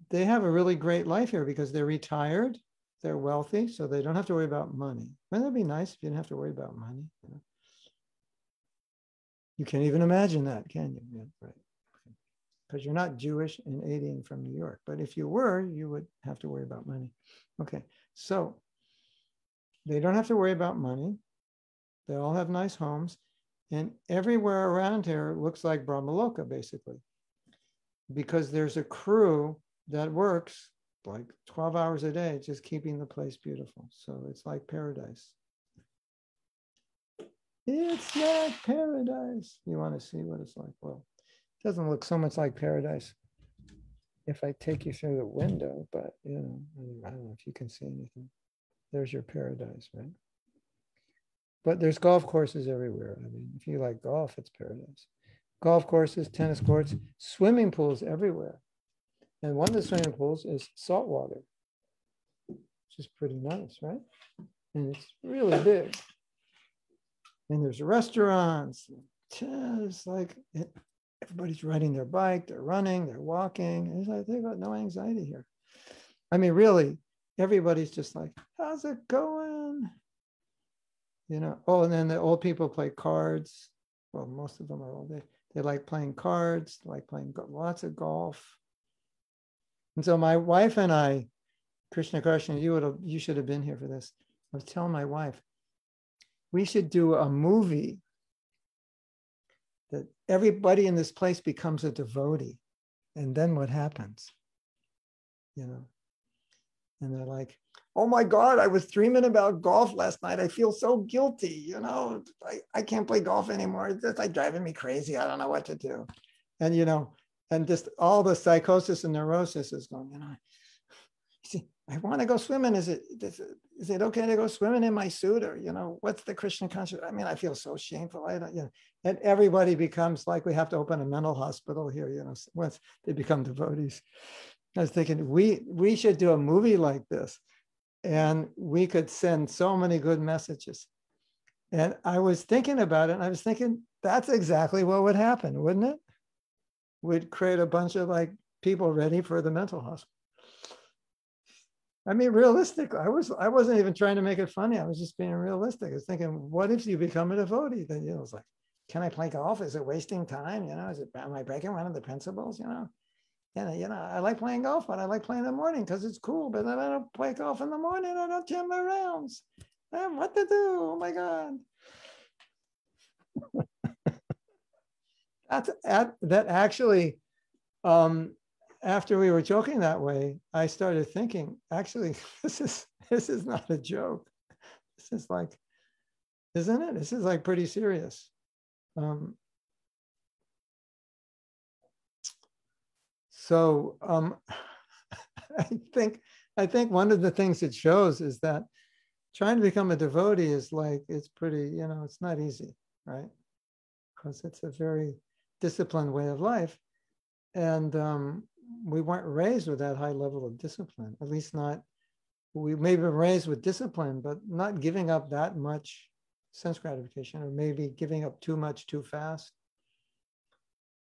they have a really great life here because they're retired, they're wealthy, so they don't have to worry about money. Wouldn't that be nice if you didn't have to worry about money? You, can't even imagine that, can you? Yeah, right because you're not Jewish and alien from New York. But if you were, you would have to worry about money. Okay, so they don't have to worry about money. They all have nice homes. And everywhere around here looks like Brahmaloka, basically, because there's a crew that works like 12 hours a day, just keeping the place beautiful. So it's like paradise. It's like paradise. You want to see what it's like? Well, it doesn't look so much like paradise if I take you through the window, but you know, I don't know if you can see anything. There's your paradise, right? But there's golf courses everywhere. I mean, if you like golf, it's paradise. Golf courses, tennis courts, swimming pools everywhere. And one of the swimming pools is salt water, which is pretty nice, right? And it's really big. And there's restaurants. It's like it, everybody's riding their bike, they're running, they're walking. It's like they've got no anxiety here. I mean, really, everybody's just like, how's it going? You know, oh, and then the old people play cards. Well, most of them are old. They, they like playing cards, like playing lots of golf. And so my wife and I, Krishna Karshan, you would have, you should have been here for this. I was telling my wife, we should do a movie that everybody in this place becomes a devotee. And then what happens? You know, and they're like, oh my God, I was dreaming about golf last night. I feel so guilty. You know, I, I can't play golf anymore. It's just like driving me crazy. I don't know what to do. And, you know, and just all the psychosis and neurosis is going, know, see, I want to go swimming. Is it, is it, is it okay to go swimming in my suit or, you know, what's the Christian conscious? I mean, I feel so shameful. I don't, you know, and everybody becomes like we have to open a mental hospital here, you know, once they become devotees. I was thinking we we should do a movie like this, and we could send so many good messages. And I was thinking about it, and I was thinking that's exactly what would happen, wouldn't it? We'd create a bunch of like people ready for the mental hospital. I mean, realistic. I was I wasn't even trying to make it funny. I was just being realistic. I was thinking, what if you become a devotee? Then you know, it's like, can I play golf? Is it wasting time? You know, is it am I breaking one of the principles? You know, and you know, I like playing golf, but I like playing in the morning because it's cool. But then I don't play golf in the morning. I don't jam my rounds. I have what to do. Oh my god. That's that actually. Um, after we were joking that way, I started thinking, actually, this is this is not a joke. This is like, isn't it? This is like pretty serious. Um, So um, I think I think one of the things it shows is that trying to become a devotee is like it's pretty, you know, it's not easy, right? Because it's a very disciplined way of life, and um, we weren't raised with that high level of discipline. At least not. We may have been raised with discipline, but not giving up that much sense gratification, or maybe giving up too much too fast.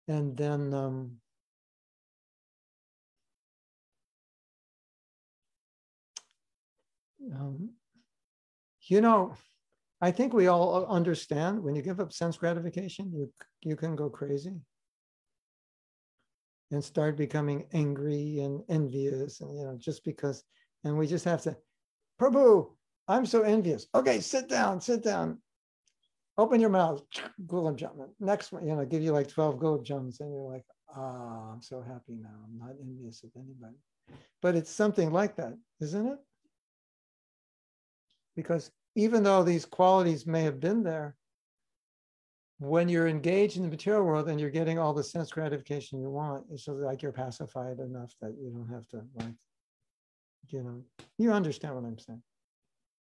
And then um, Um, you know, I think we all understand when you give up sense gratification, you, you can go crazy and start becoming angry and envious, and you know, just because, and we just have to, Prabhu, I'm so envious. Okay, sit down, sit down. Open your mouth, gulab jamun. Next one, you know, give you like 12 gulab jamuns, and you're like, ah, oh, I'm so happy now. I'm not envious of anybody. But it's something like that, isn't it? Because even though these qualities may have been there, when you're engaged in the material world and you're getting all the sense gratification you want, it's just like you're pacified enough that you don't have to like, you know, you understand what I'm saying.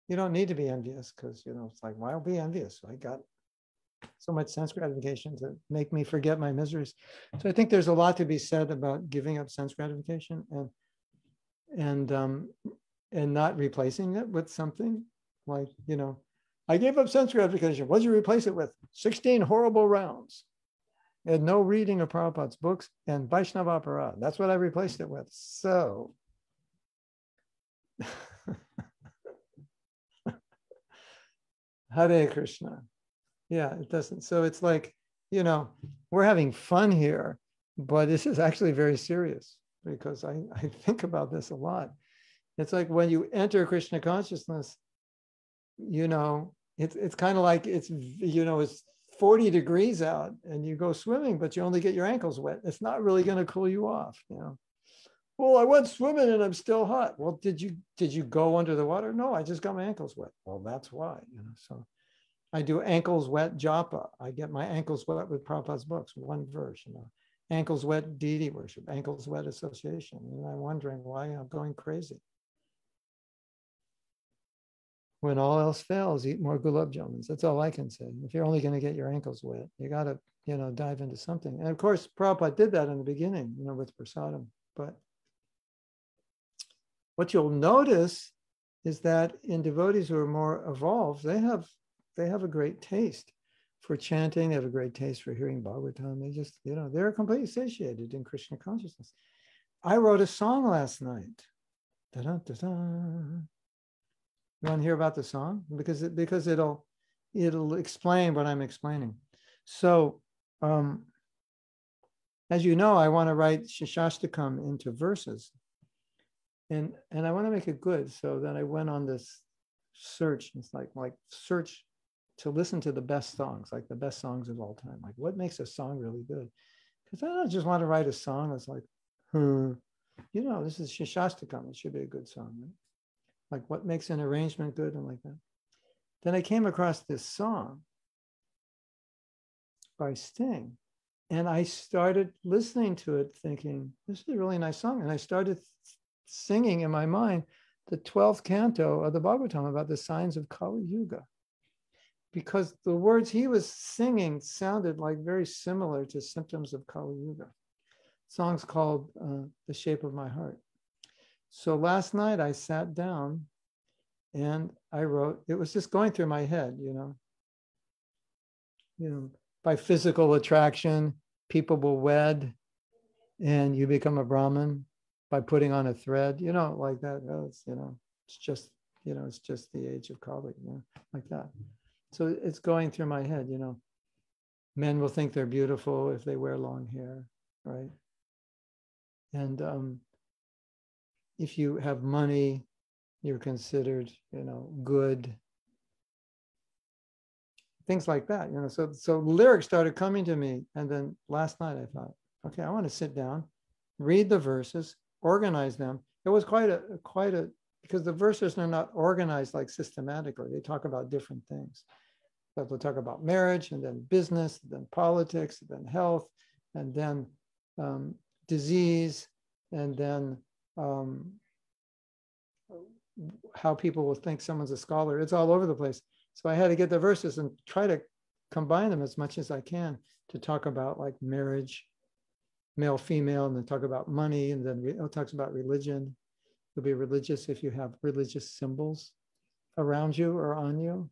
You don't need to be envious because you know it's like, why be envious? I got so much sense gratification to make me forget my miseries. So I think there's a lot to be said about giving up sense gratification and and um, and not replacing it with something like, you know, I gave up sense gratification. What did you replace it with? 16 horrible rounds and no reading of Prabhupada's books and Vaishnava Aparad. That's what I replaced it with. So, Hare Krishna. Yeah, it doesn't. So it's like, you know, we're having fun here, but this is actually very serious because I, I think about this a lot It's like when you enter Krishna consciousness, you know, it's it's kind of like it's you know it's 40 degrees out and you go swimming, but you only get your ankles wet. It's not really going to cool you off, you know. Well, I went swimming and I'm still hot. Well, did you did you go under the water? No, I just got my ankles wet. Well, that's why, you know. So I do ankles wet japa. I get my ankles wet with Prabhupada's books, one verse, you know. Ankles wet deity worship, ankles wet association. And I'm wondering why I'm going crazy when all else fails, eat more gulab jamuns. That's all I can say. If you're only going to get your ankles wet, you got to, you know, dive into something. And of course, Prabhupada did that in the beginning, you know, with prasadam. But what you'll notice is that in devotees who are more evolved, they have they have a great taste for chanting. They have a great taste for hearing Bhagavatam. They just, you know, they're completely satiated in Krishna consciousness. I wrote a song last night. Da-da-da-da. You want to hear about the song? Because it, because it'll it'll explain what I'm explaining. So um, as you know, I want to write Shikshashtakam into verses. And and I want to make it good. So then I went on this search. It's like like search to listen to the best songs, like the best songs of all time. Like what makes a song really good? Because I don't just want to write a song that's like, hmm, you know, this is Shikshashtakam. It should be a good song, right? Like what makes an arrangement good and like that. Then I came across this song by Sting. And I started listening to it thinking, this is a really nice song. And I started singing in my mind the 12th canto of the Bhagavatam about the signs of Kali Yuga. Because the words he was singing sounded like very similar to symptoms of Kali Yuga. Song's called uh, The Shape of My Heart. So last night I sat down and I wrote, it was just going through my head, you know. You know, by physical attraction, people will wed and you become a Brahmin by putting on a thread, you know, like that. Oh, it's, you know, it's just, you know, it's just the age of Kali, you know, like that. So it's going through my head, you know. Men will think they're beautiful if they wear long hair, right? And um, if you have money, you're considered, you know, good. Things like that, you know. So so lyrics started coming to me. And then last night I thought, okay, I want to sit down, read the verses, organize them. It was quite a quite a because the verses are not organized like systematically. They talk about different things. But they'll talk about marriage and then business, and then politics, and then health, and then um, disease, and then um, how people will think someone's a scholar. It's all over the place. So I had to get the verses and try to combine them as much as I can to talk about like marriage, male, female, and then talk about money. And then it talks about religion. You'll be religious if you have religious symbols around you or on you.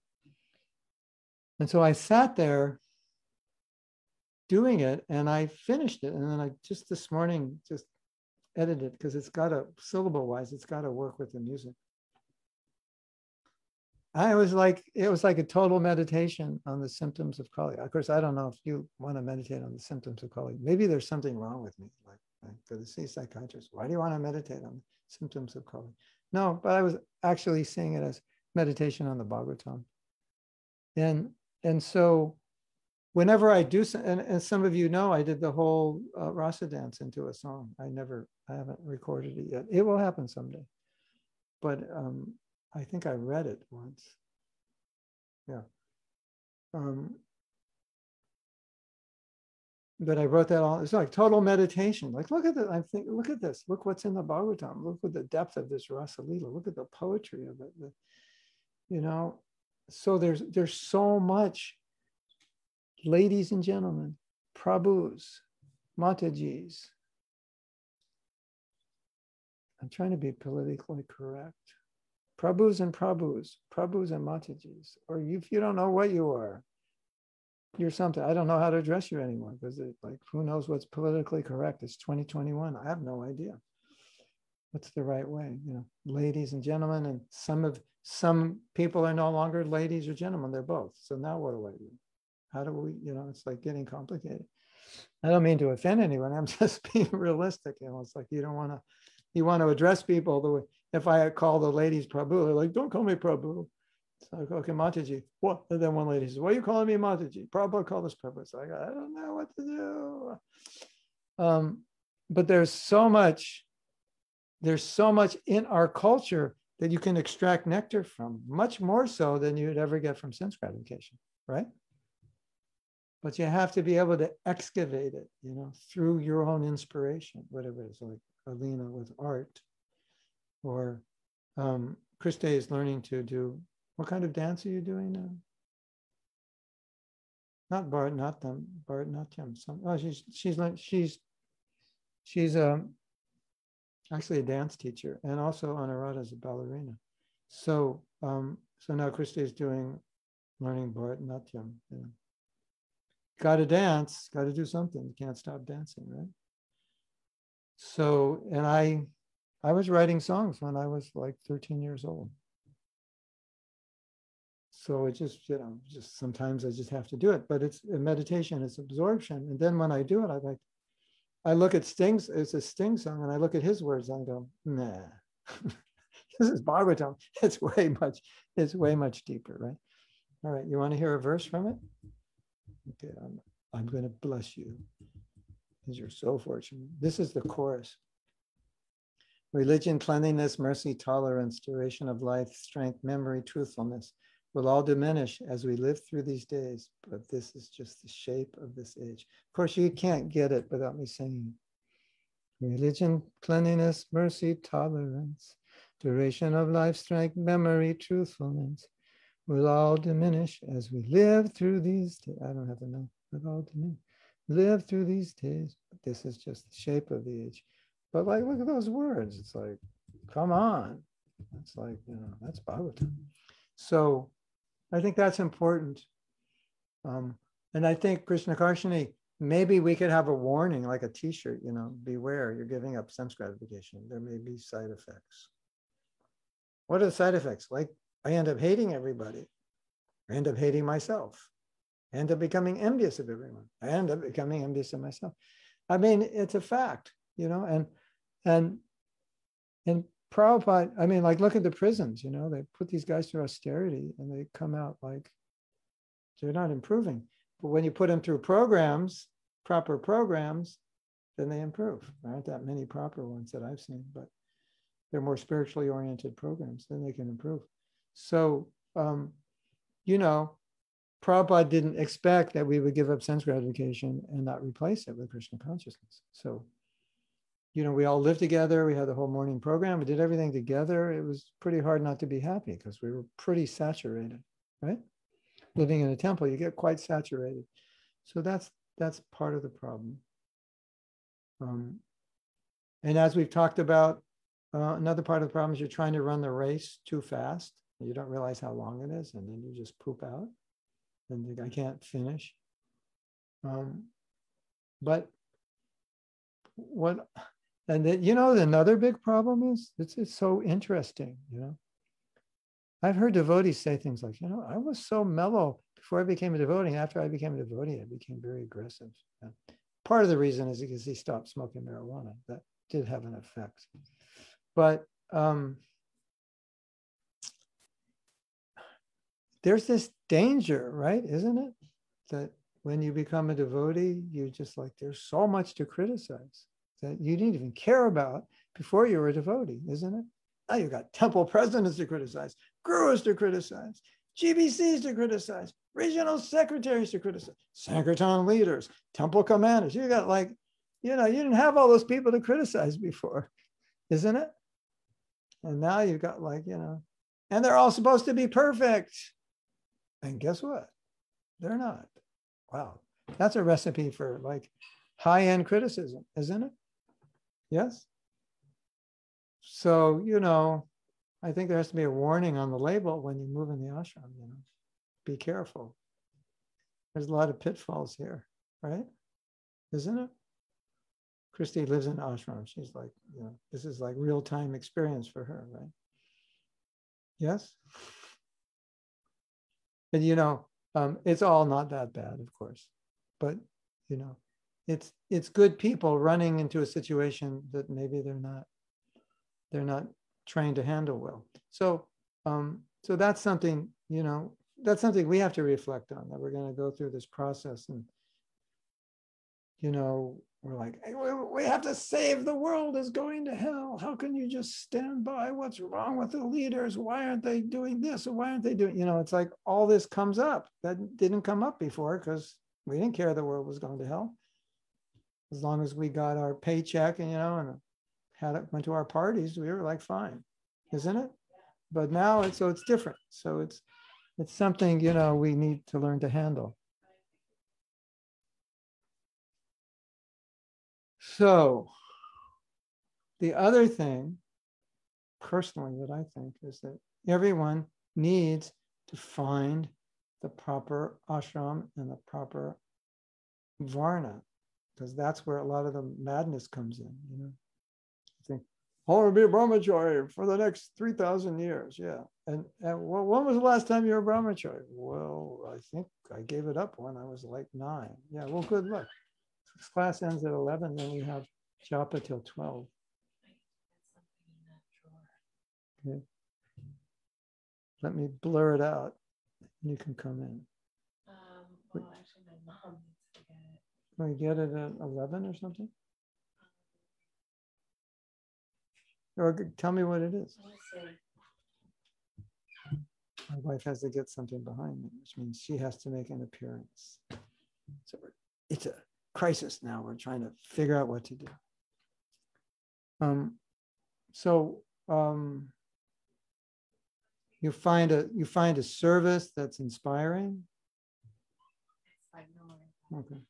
And so I sat there doing it and I finished it. And then I just this morning just edit it because it's got to syllable wise, it's got to work with the music. I was like, it was like a total meditation on the symptoms of Kali. Of course, I don't know if you want to meditate on the symptoms of Kali. Maybe there's something wrong with me. Like, go to see a psychiatrist. Why do you want to meditate on symptoms of Kali? No, but I was actually seeing it as meditation on the Bhagavatam. And and so whenever I do, and, and some of you know, I did the whole uh, rasa dance into a song. I never, I haven't recorded it yet. It will happen someday. But um, I think I read it once. Yeah. Um, but I wrote that all. It's like total meditation. Like, look at this. I think, look at this. Look what's in the Bhagavatam. Look at the depth of this Rasalila. Look at the poetry of it. The, you know, so there's there's so much ladies and gentlemen, Prabhus, Matajis. I'm trying to be politically correct. Prabhus and Prabhus, Prabhus and Matajis. Or if you don't know what you are, you're something. I don't know how to address you anymore because it like who knows what's politically correct? It's 2021. I have no idea. What's the right way? You know, ladies and gentlemen, and some of some people are no longer ladies or gentlemen, they're both. So now what do I do? How do we, you know, it's like getting complicated. I don't mean to offend anyone. I'm just being realistic. You know, it's like you don't want to, you want to address people the way if I call the ladies Prabhu, they're like, don't call me Prabhu. It's like, okay, Mataji. What? And then one lady says, why are you calling me Mataji? Prabhu, call this Prabhu. It's like, I don't know what to do. Um, but there's so much, there's so much in our culture that you can extract nectar from, much more so than you'd ever get from sense gratification, right? But you have to be able to excavate it, you know, through your own inspiration, whatever it is, like Alina with art, or um, is learning to do. What kind of dance are you doing now? Not Bart, not them, Bart, not Tim. Some, oh, she's she's she's she's um actually a dance teacher, and also Anuradha is a ballerina. So, um, so now Christy is doing learning Bharatanatyam. Yeah. Got to dance, got to do something. You can't stop dancing, right? So, and I, I was writing songs when I was like 13 years old. So it just, you know, just sometimes I just have to do it. But it's meditation, it's absorption. And then when I do it, I like I look at Sting's, it's a Sting song, and I look at his words and I go, nah, this is Bhagavatam. It's way much, it's way much deeper, right? All right, you want to hear a verse from it? Okay, I'm, I'm going to bless you because you're so fortunate. This is the chorus. Religion, cleanliness, mercy, tolerance, duration of life, strength, memory, truthfulness will all diminish as we live through these days, but this is just the shape of this age. Of course, you can't get it without me singing. Religion, cleanliness, mercy, tolerance, duration of life, strength, memory, truthfulness will all diminish as we live through these days. I don't have know. Will all diminish. Live through these days. This is just the shape of the age. But like, look at those words. It's like, come on. It's like, you know, that's Bhagavatam. So I think that's important. Um, and I think Krishna Karshini, maybe we could have a warning like a t-shirt, you know, beware, you're giving up sense gratification. There may be side effects. What are the side effects? Like I end up hating everybody. I end up hating myself. End up becoming envious of everyone. I end up becoming envious of myself. I mean, it's a fact, you know, and and and Prabhupada, I mean, like, look at the prisons, you know, they put these guys through austerity and they come out like they're not improving. But when you put them through programs, proper programs, then they improve. There aren't that many proper ones that I've seen, but they're more spiritually oriented programs, then they can improve. So, um, you know, Prabhupada didn't expect that we would give up sense gratification and not replace it with Krishna consciousness. So you know, we all lived together. We had the whole morning program. We did everything together. It was pretty hard not to be happy because we were pretty saturated, right? Living in a temple, you get quite saturated. So that's that's part of the problem. Um, and as we've talked about, uh, another part of the problem is you're trying to run the race too fast. You don't realize how long it is, and then you just poop out. And I can't finish. Um, but what and then, you know, another big problem is it's, it's so interesting, you know. I've heard devotees say things like, you know, I was so mellow before I became a devotee. After I became a devotee, I became very aggressive. And part of the reason is because he stopped smoking marijuana. That did have an effect. But um, there's this danger, right? Isn't it? That when you become a devotee, you just like, there's so much to criticize that you didn't even care about before you were a devotee, isn't it? Now you've got temple presidents to criticize, gurus to criticize, GBCs to criticize, regional secretaries to criticize, Sankirtan leaders, temple commanders. You got like, you know, you didn't have all those people to criticize before, isn't it? And now you've got like, you know, and they're all supposed to be perfect. And guess what? They're not. Wow. That's a recipe for like high end criticism, isn't it? Yes? So, you know, I think there has to be a warning on the label when you move in the ashram, you know, be careful. There's a lot of pitfalls here, right? Isn't it? Christy lives in ashram. She's like, you know, this is like real time experience for her, right? Yes? And you know, um, it's all not that bad, of course, but you know, it's it's good people running into a situation that maybe they're not they're not trained to handle well. So, um, so that's something, you know, that's something we have to reflect on that we're going to go through this process and, you know, we're like, hey, we have to save the world is going to hell. How can you just stand by? What's wrong with the leaders? Why aren't they doing this? Why aren't they doing, you know, it's like all this comes up that didn't come up before because we didn't care the world was going to hell. As long as we got our paycheck and, you know, and had it, went to our parties, we were like, fine, isn't it? But now it's, so it's different. So it's, it's something, you know, we need to learn to handle. So the other thing, personally, that I think is that everyone needs to find the proper ashram and the proper varna, because that's where a lot of the madness comes in, you know. I think, I want to be a brahmachari for the next 3,000 years. Yeah. And, and when was the last time you were a brahmachari? Well, I think I gave it up when I was like nine. Yeah, well, good luck. This class ends at 11, then we have japa till 12. Okay. Let me blur it out. You can come in. Um, well, actually, my mom needs to get it. Can we get it at 11 or something? Or tell me what it is. Let me see. My wife has to get something behind me, which means she has to make an appearance. So it's a crisis now. We're trying to figure out what to do. Um, so um, you find a you find a service that's inspiring. It's like no. Okay,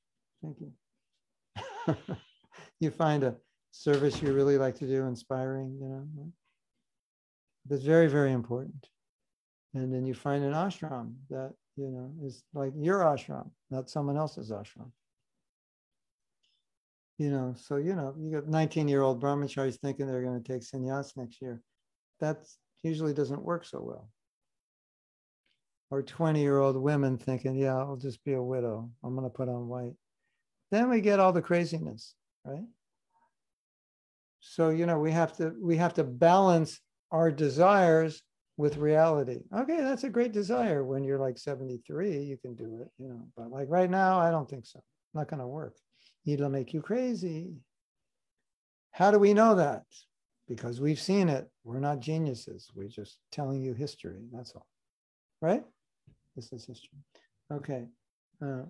thank you. you find a service you really like to do inspiring, you know. That's very, very important. And then you find an ashram that, you know, is like your ashram, not someone else's ashram. You know, so, you know, you got 19 year old brahmacharis thinking they're going to take sannyas next year. That usually doesn't work so well. Or 20 year old women thinking, yeah, I'll just be a widow. I'm going to put on white. Then we get all the craziness, right? So, you know, we have to we have to balance our desires with reality. Okay, that's a great desire. When you're like 73, you can do it, you know. But like right now, I don't think so. Not going to work. It'll make you crazy. How do we know that? Because we've seen it. We're not geniuses. We're just telling you history. That's all. Right? This is history. Okay. Uh,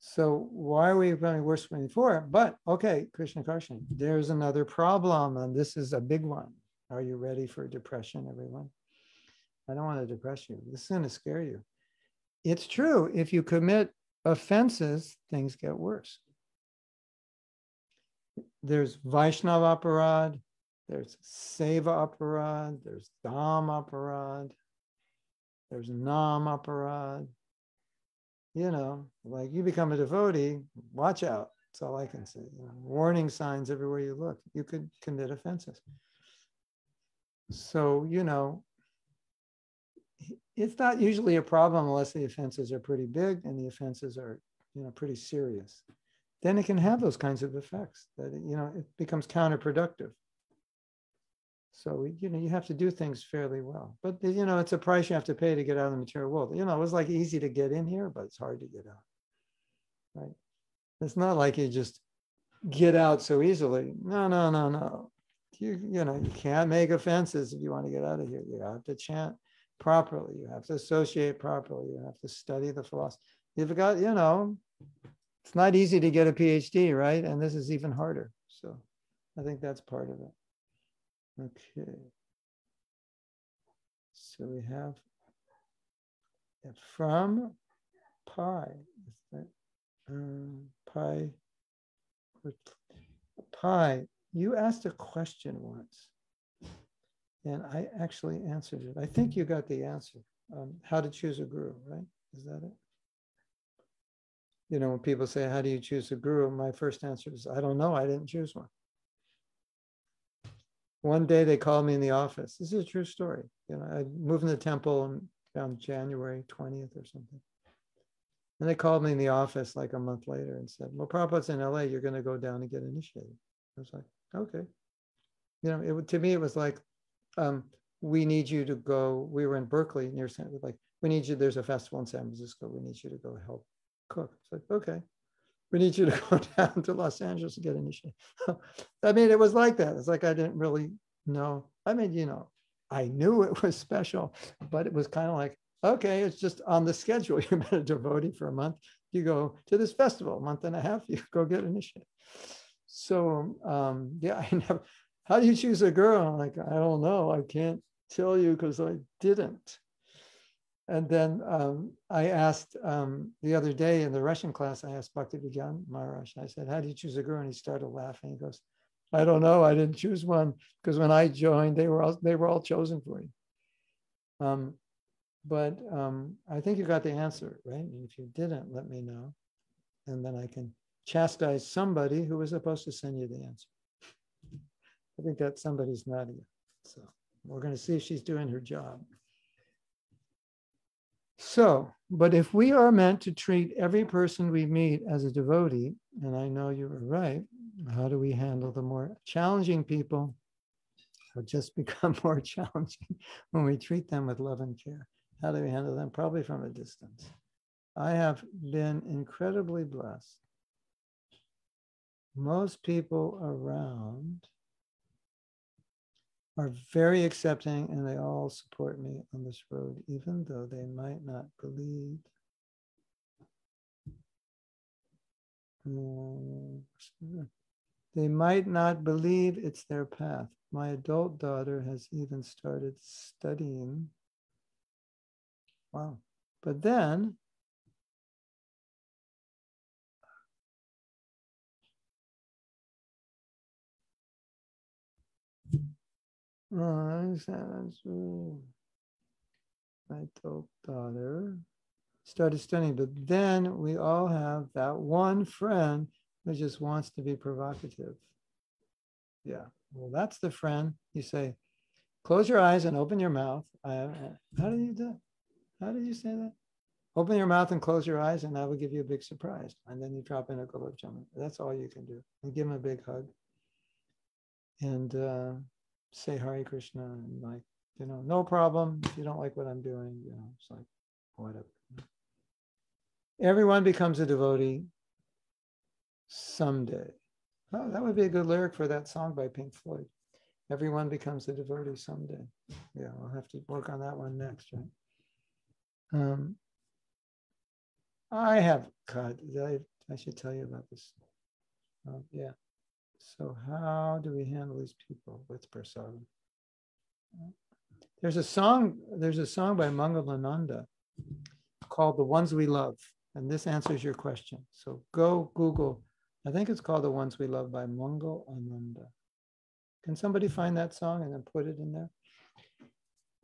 so why are we running worse than before? But okay, Krishna Karshan, there's another problem, and this is a big one. Are you ready for depression, everyone? I don't want to depress you. This is going to scare you. It's true. If you commit offenses, things get worse. There's Vaishnava aparad, there's Seva aparad, there's Dham aparad, there's Nam aparad. You know, like you become a devotee, watch out. That's all I can say. You know, warning signs everywhere you look. You could commit offenses. So, you know, it's not usually a problem unless the offenses are pretty big and the offenses are, you know, pretty serious. Then it can have those kinds of effects that, you know, it becomes counterproductive. So, you know, you have to do things fairly well. But, you know, it's a price you have to pay to get out of the material world. You know, it was like easy to get in here, but it's hard to get out. Right. It's not like you just get out so easily. No, no, no, no. You, you know, you can't make offenses if you want to get out of here. You have to chant properly. You have to associate properly. You have to study the philosophy. You've got, you know, it's not easy to get a PhD, right? And this is even harder. So I think that's part of it. Okay. So we have from pi. That um, pi? Pi. You asked a question once, and I actually answered it. I think you got the answer. Um, how to choose a guru, right? Is that it? You know, when people say, "How do you choose a guru?" My first answer is, "I don't know. I didn't choose one." one day they called me in the office. This is a true story. You know, I moved in the temple on January 20th or something. And they called me in the office like a month later and said, Well, Prabhupada's in LA, you're going to go down and get initiated. I was like, Okay. you know, it to me it was like, um, we need you to go. We were in Berkeley near San, like we need you. There's a festival in San Francisco. We need you to go help cook. It's like okay, we need you to go down to Los Angeles and get initiated. I mean, it was like that. It's like I didn't really know. I mean, you know, I knew it was special, but it was kind of like, okay, it's just on the schedule. Been a devotee for a month. You go to this festival, a month and a half, you go get initiated. So um, yeah, I never, how do you choose a girl? I'm like, I don't know. I can't tell you because I didn't. And then um, I asked um, the other day in the Russian class, I asked Bhakti Vigyan Maharaj, I said, how do you choose a girl? And he started laughing. He goes, I don't know. I didn't choose one because when I joined, they were all, they were all chosen for you. Um, but um, I think you got the answer, right? And if you didn't, let me know. And then I can chastise somebody who was supposed to send you the answer. I think that somebody's Nadia. So we're going to see if she's doing her job. So, but if we are meant to treat every person we meet as a devotee, and I know you were right, how do we handle the more challenging people who just become more challenging when we treat them with love and care? How do we handle them? Probably from a distance. I have been incredibly blessed. Most people around are very accepting and they all support me on this road, even though they might not believe. Uh, they might not believe it's their path. My adult daughter has even started studying. Wow. But then my adult daughter started studying, but then we all have that one friend who just wants to be provocative. Yeah, well, that's the friend. You say, close your eyes and open your mouth. Uh, how did you do? How did you say that? Open your mouth and close your eyes, and I will give you a big surprise. And then you drop in a gulab jamun. That's all you can do. And give him a big hug. And uh, say Hare Krishna and like, you know, no problem. If you don't like what I'm doing, you know, it's like, whatever. Everyone becomes a devotee someday. Oh, that would be a good lyric for that song by Pink Floyd. Everyone becomes a devotee someday. Yeah, we'll have to work on that one next, right? Um, I have, God, I, I should tell you about this. Um, yeah. So how do we handle these people with prasadam? There's a song, there's a song by Mangalananda called The Ones We Love. And this answers your question. So go Google. I think it's called The Ones We Love by Mangal Ananda. Can somebody find that song and then put it in there?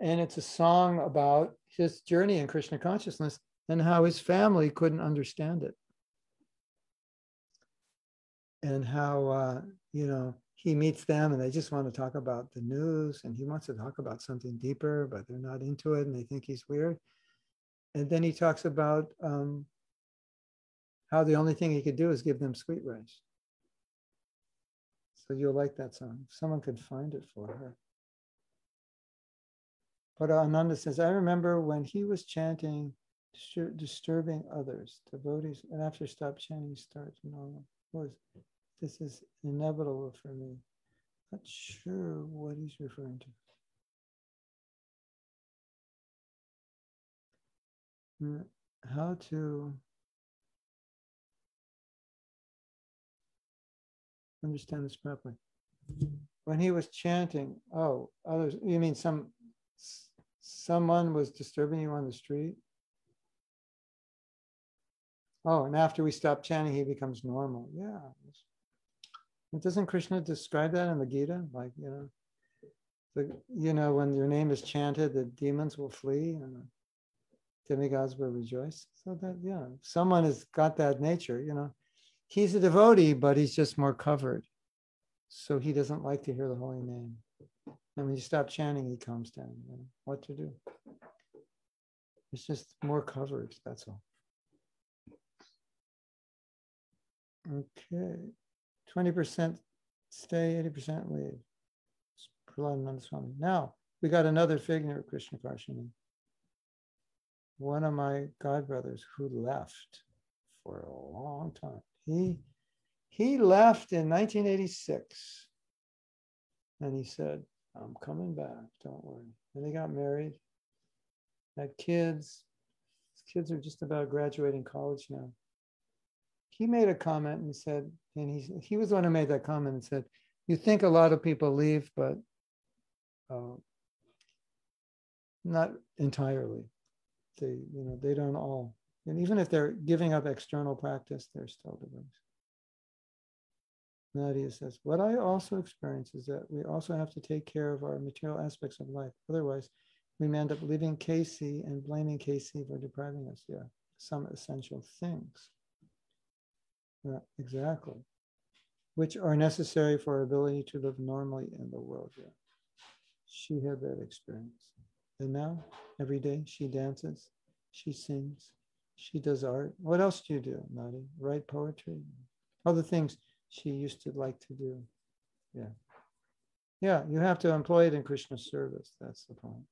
And it's a song about his journey in Krishna consciousness and how his family couldn't understand it and how uh, you know he meets them and they just want to talk about the news and he wants to talk about something deeper but they're not into it and they think he's weird. And then he talks about um, how the only thing he could do is give them sweet rice. So you'll like that song. If someone could find it for her. But ananda says i remember when he was chanting disturbing others devotees and after stop chanting he starts normal was this is inevitable for me. Not sure what he's referring to. Uh, how to understand this properly. When he was chanting, oh, others, you mean some someone was disturbing you on the street? Oh, and after we stop chanting, he becomes normal. Yeah, And doesn't Krishna describe that in the Gita? Like, you know, the, you know, when your name is chanted, the demons will flee and the demigods will rejoice. So that, yeah, someone has got that nature, you know. He's a devotee, but he's just more covered. So he doesn't like to hear the holy name. And when you stop chanting, he comes down. You know, what to do? It's just more covered, that's all. Okay. 20% stay, 80% leave. Now, we got another figure of Krishna Karshini. One of my godbrothers who left for a long time. He he left in 1986. And he said, I'm coming back, don't worry. And they got married, had kids. His kids are just about graduating college now. He made a comment and said, and he, he was the one who made that comment and said, You think a lot of people leave, but uh, not entirely. They, you know, they don't all. And even if they're giving up external practice, they're still devotees. Nadia says, What I also experience is that we also have to take care of our material aspects of life. Otherwise, we may end up leaving KC and blaming KC for depriving us. Yeah, some essential things. Yeah, exactly. Which are necessary for our ability to live normally in the world. Yeah. She had that experience. And now, every day, she dances, she sings, she does art. What else do you do, Nadi? Write poetry, other things she used to like to do. Yeah. Yeah, you have to employ it in Krishna's service. That's the point.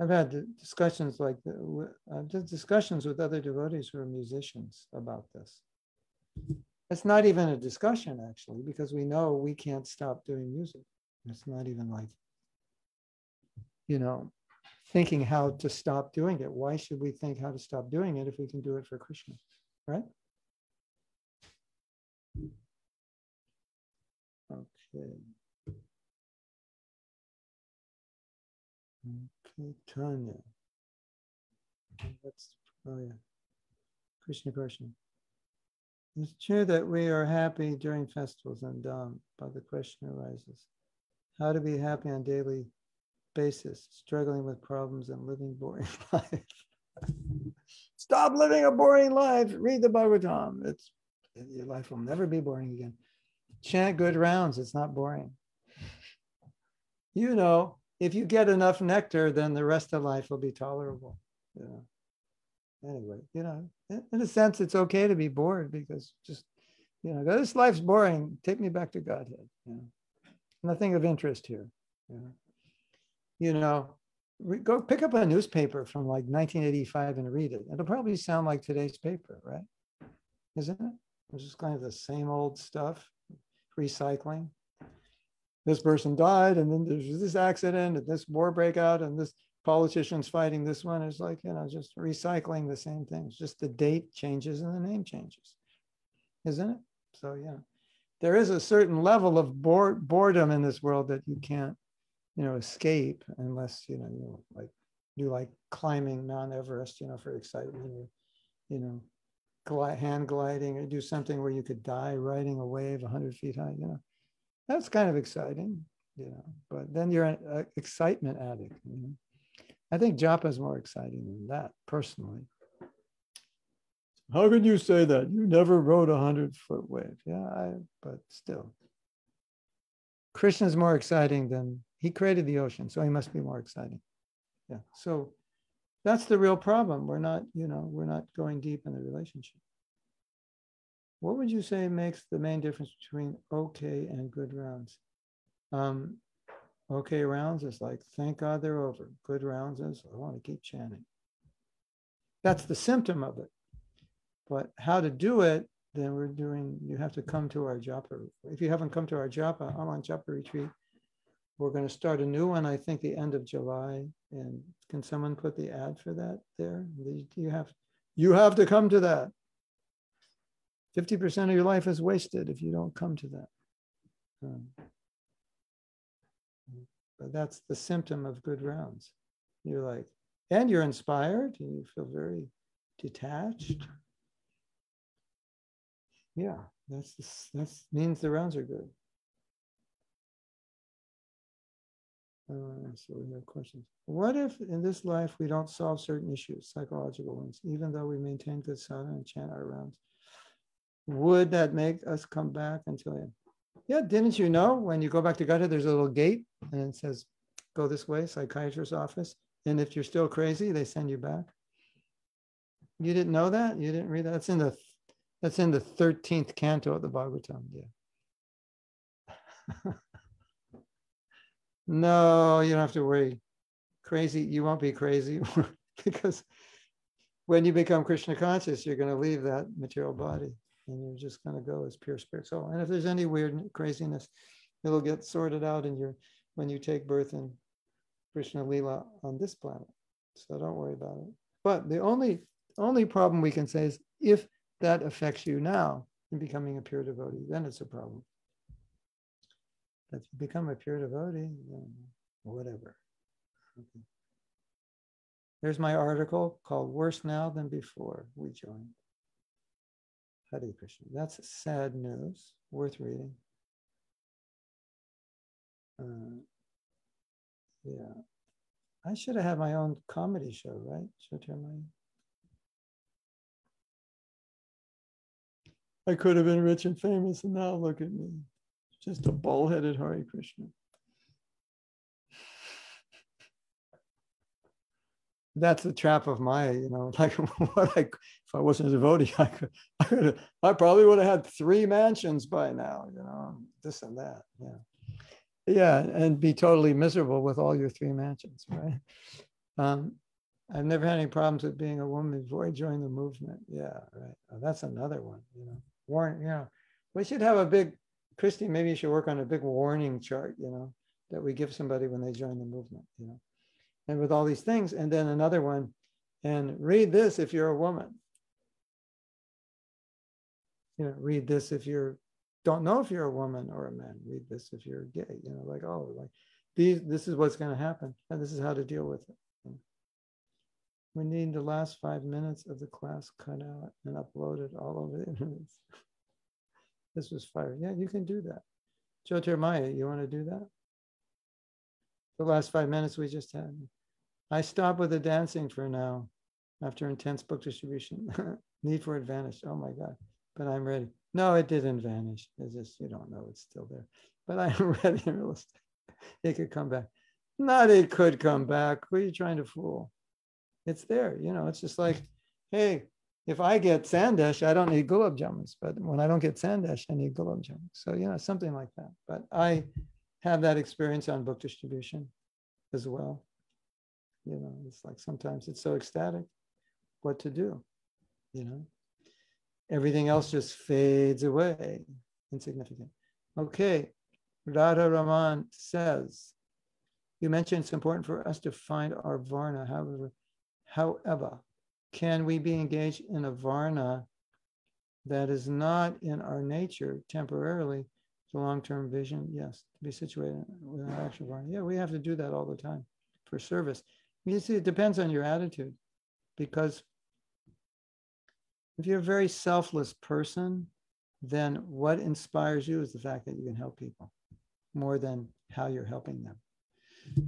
I've had discussions like uh, discussions with other devotees who are musicians about this. It's not even a discussion actually, because we know we can't stop doing music. It's not even like, you know, thinking how to stop doing it. Why should we think how to stop doing it if we can do it for Krishna, right? Okay. Okay, Tanya. That's, oh yeah. Krishna Krishna. It's true that we are happy during festivals and Dham, but the question arises how to be happy on daily basis, struggling with problems and living boring life. Stop living a boring life. Read the Bhagavatam. It's your life will never be boring again. Chant good rounds. It's not boring. You know, if you get enough nectar, then the rest of life will be tolerable. Yeah. Anyway, you know, in a sense, it's okay to be bored because just, you know, this life's boring. Take me back to Godhead. You know? Nothing of interest here. You know, you know go pick up a newspaper from like 1985 and read it. It'll probably sound like today's paper, right? Isn't it? It's just kind of the same old stuff, recycling. This person died, and then there's this accident, and this war breakout, and this politician's fighting this one. It's like, you know, just recycling the same things. Just the date changes and the name changes, isn't it? So, yeah, there is a certain level of bore, boredom in this world that you can't, you know, escape unless, you know, you like you like climbing Mount Everest, you know, for excitement, you, you know, hand gliding or do something where you could die riding a wave 100 feet high, you know, that's kind of exciting, you know, but then you're an uh, excitement addict. You know? I think japa is more exciting than that personally. How can you say that? You never rode a hundred foot wave. Yeah, I, but still. Krishna is more exciting than he created the ocean, so he must be more exciting. Yeah. So that's the real problem. We're not, you know, we're not going deep in the relationship. What would you say makes the main difference between okay and good rounds? Um, okay rounds is like, thank God they're over. Good rounds is, I want to keep chanting. That's the symptom of it. But how to do it, then we're doing, you have to come to our japa. If you haven't come to our japa, I'm on japa retreat, we're going to start a new one, I think the end of July. And can someone put the ad for that there? You have, you have to come to that. 50% of your life is wasted if you don't come to that. Um, but that's the symptom of good rounds. You're like, and you're inspired, and you feel very detached. Yeah, that's that means the rounds are good. Uh, so we have questions. What if in this life we don't solve certain issues, psychological ones, even though we maintain good sadhana and chant our rounds? Would that make us come back until end? Yeah, didn't you know when you go back to Godhead, there's a little gate and it says, go this way, psychiatrist's office. And if you're still crazy, they send you back. You didn't know that? You didn't read that? That's in the that's in the 13th canto of the Bhagavatam. Yeah. No, you don't have to worry. Crazy, you won't be crazy because when you become Krishna conscious, you're going to leave that material body and you're just going to go as pure spirit soul. And if there's any weird craziness, it'll get sorted out in your when you take birth in Krishna Lila on this planet. So don't worry about it. But the only only problem we can say is if that affects you now in becoming a pure devotee, then it's a problem. If you become a pure devotee, then whatever. Okay. There's my article called Worse Now Than Before We Joined. Hare Krishna. That's sad news, worth reading. Uh, yeah. I should have had my own comedy show, right? Jyotirmaya. I could have been rich and famous, and now look at me. Just a bullheaded Hare Krishna. That's the trap of Maya, you know. Like what I, if I wasn't a devotee, I could, I could, I probably would have had three mansions by now, you know, this and that. Yeah, yeah, and be totally miserable with all your three mansions, right? Um, I've never had any problems with being a woman before I joined the movement. Yeah, right. Oh, that's another one. You know, warn. You know, we should have a big Christy, maybe you should work on a big warning chart, you know, that we give somebody when they join the movement, you know, and with all these things. And then another one, and read this if you're a woman. You know, read this if you're don't know if you're a woman or a man. Read this if you're gay. You know, like oh, like these. This is what's going to happen, and this is how to deal with it. We need the last five minutes of the class cut out and uploaded all over the internet. This was fire. Yeah, you can do that. Jyotirmaya, you want to do that? The last five minutes we just had. I stop with the dancing for now after intense book distribution. Need for vanished. Oh my God. But I'm ready. No, it didn't vanish. It's just, you don't know, it's still there. But I'm ready in real estate. It could come back. Not it could come back. Who are you trying to fool? It's there. You know, it's just like, hey, if I get sandesh, I don't need gulab jamuns. But when I don't get sandesh, I need gulab jamuns. So, you know, something like that. But I have that experience on book distribution as well. You know, it's like sometimes it's so ecstatic what to do, you know. Everything else just fades away, insignificant. Okay, Radha Raman says, you mentioned it's important for us to find our varna. However, however, can we be engaged in a varna that is not in our nature temporarily? The long-term vision, yes, to be situated with an actual varna. Yeah, we have to do that all the time for service. You see, it depends on your attitude, because if you're a very selfless person, then what inspires you is the fact that you can help people more than how you're helping them.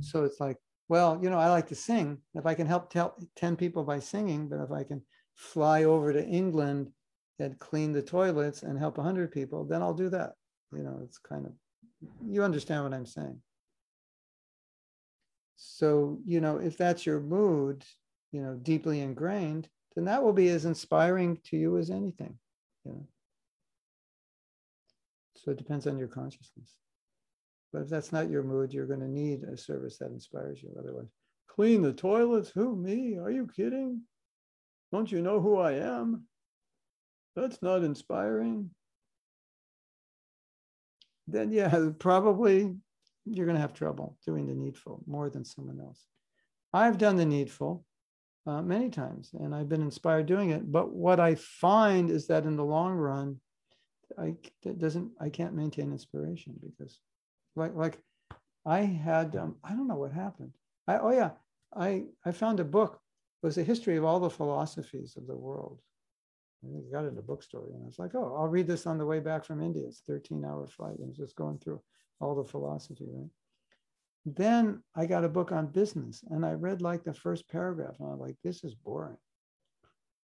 So it's like well, you know, I like to sing. If I can help tell 10 people by singing, but if I can fly over to England and clean the toilets and help 100 people, then I'll do that. You know, it's kind of, you understand what I'm saying. So, you know, if that's your mood, you know, deeply ingrained, then that will be as inspiring to you as anything, you know. So it depends on your consciousness. But if that's not your mood, you're going to need a service that inspires you. Otherwise, clean the toilets? Who, me? Are you kidding? Don't you know who I am? That's not inspiring. Then, yeah, probably you're going to have trouble doing the needful more than someone else. I've done the needful uh, many times and I've been inspired doing it. But what I find is that in the long run, I doesn't I can't maintain inspiration because like like I had um, I don't know what happened. I oh yeah, I I found a book. It was a history of all the philosophies of the world. I got it in a bookstore, and I was like, oh, I'll read this on the way back from India. It's 13 hour flight. and just going through all the philosophy, right? Then I got a book on business, and I read like the first paragraph, and I was like, this is boring.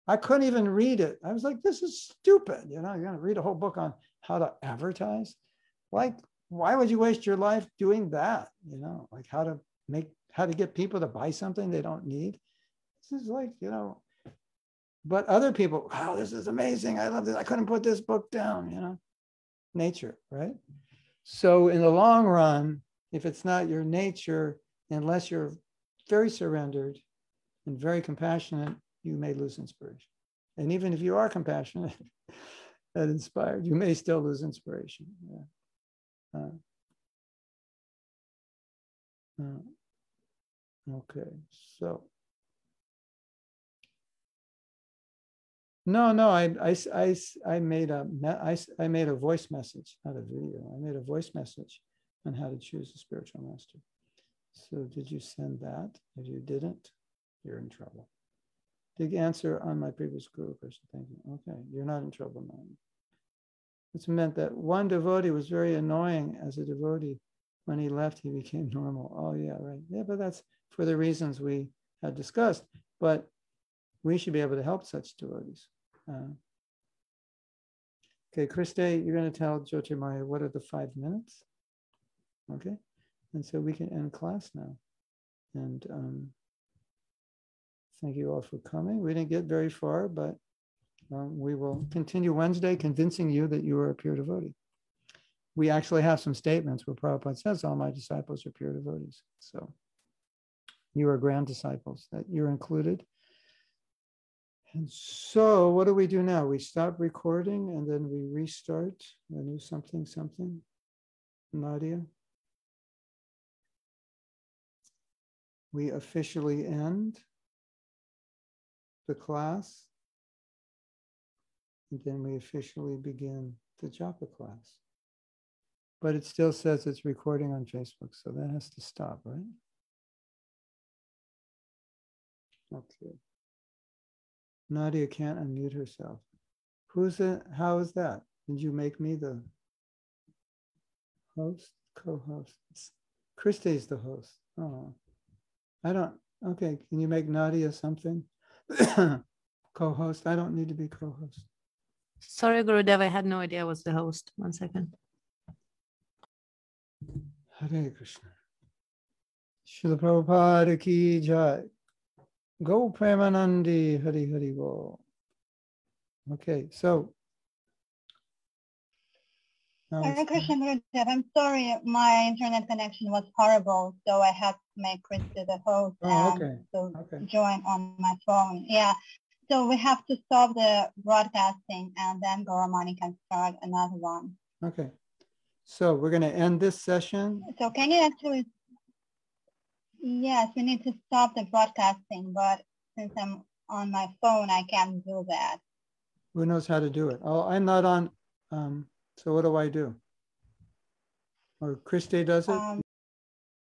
I couldn't even read it. I was like, this is stupid. You know, you're gonna read a whole book on how to advertise. Like, why would you waste your life doing that? You know, like how to make, how to get people to buy something they don't need. This is like, you know, but other people, wow, this is amazing. I love this. I couldn't put this book down, you know, nature, right? So in the long run, if it's not your nature, unless you're very surrendered and very compassionate, you may lose inspiration. And even if you are compassionate and inspired, you may still lose inspiration. Yeah. Uh, uh, okay, so. No, no, I, I, I, I made a, I, I made a voice message, not a video. I made a voice message on how to choose a spiritual master. So did you send that? If you didn't, you're in trouble. Big answer on my previous guru question. Thank you. Okay, you're not in trouble now. It's meant that one devotee was very annoying as a devotee. When he left, he became normal. Oh, yeah, right. Yeah, but that's for the reasons we had discussed. But we should be able to help such devotees. Uh, okay, Christy, you're going to tell Jyotirmaya what are the five minutes? Okay, and so we can end class now. And um, thank you all for coming. We didn't get very far, but um, we will continue Wednesday convincing you that you are a pure devotee. We actually have some statements where Prabhupada says, All my disciples are pure devotees. So you are grand disciples, that you're included. And so, what do we do now? We stop recording and then we restart a new something, something. Nadia? We officially end the class. And then we officially begin the japa class. But it still says it's recording on Facebook, so that has to stop, right? Okay. Nadia can't unmute herself. Who's it? How is that? Did you make me the host, co-host? Christy's the host. Oh, I don't. Okay, can you make Nadia something? co-host. I don't need to be co-host. Sorry, Gurudev, I had no idea I was the host. One second. Hare Krishna. Srila Prabhupada ki jai. Go Premanandi Hari Hari Bo. Okay, so. Krishna Gurudev, I'm sorry, my internet connection was horrible, so I had to make Krista the host oh, and okay. so Okay. join on my phone. Yeah, so we have to stop the broadcasting and then Goramani can start another one. Okay. So we're going to end this session. So can you actually? Yes, we need to stop the broadcasting, but since I'm on my phone, I can't do that. Who knows how to do it? Oh, I'm not on. Um, so what do I do? Or Christy does it? Um,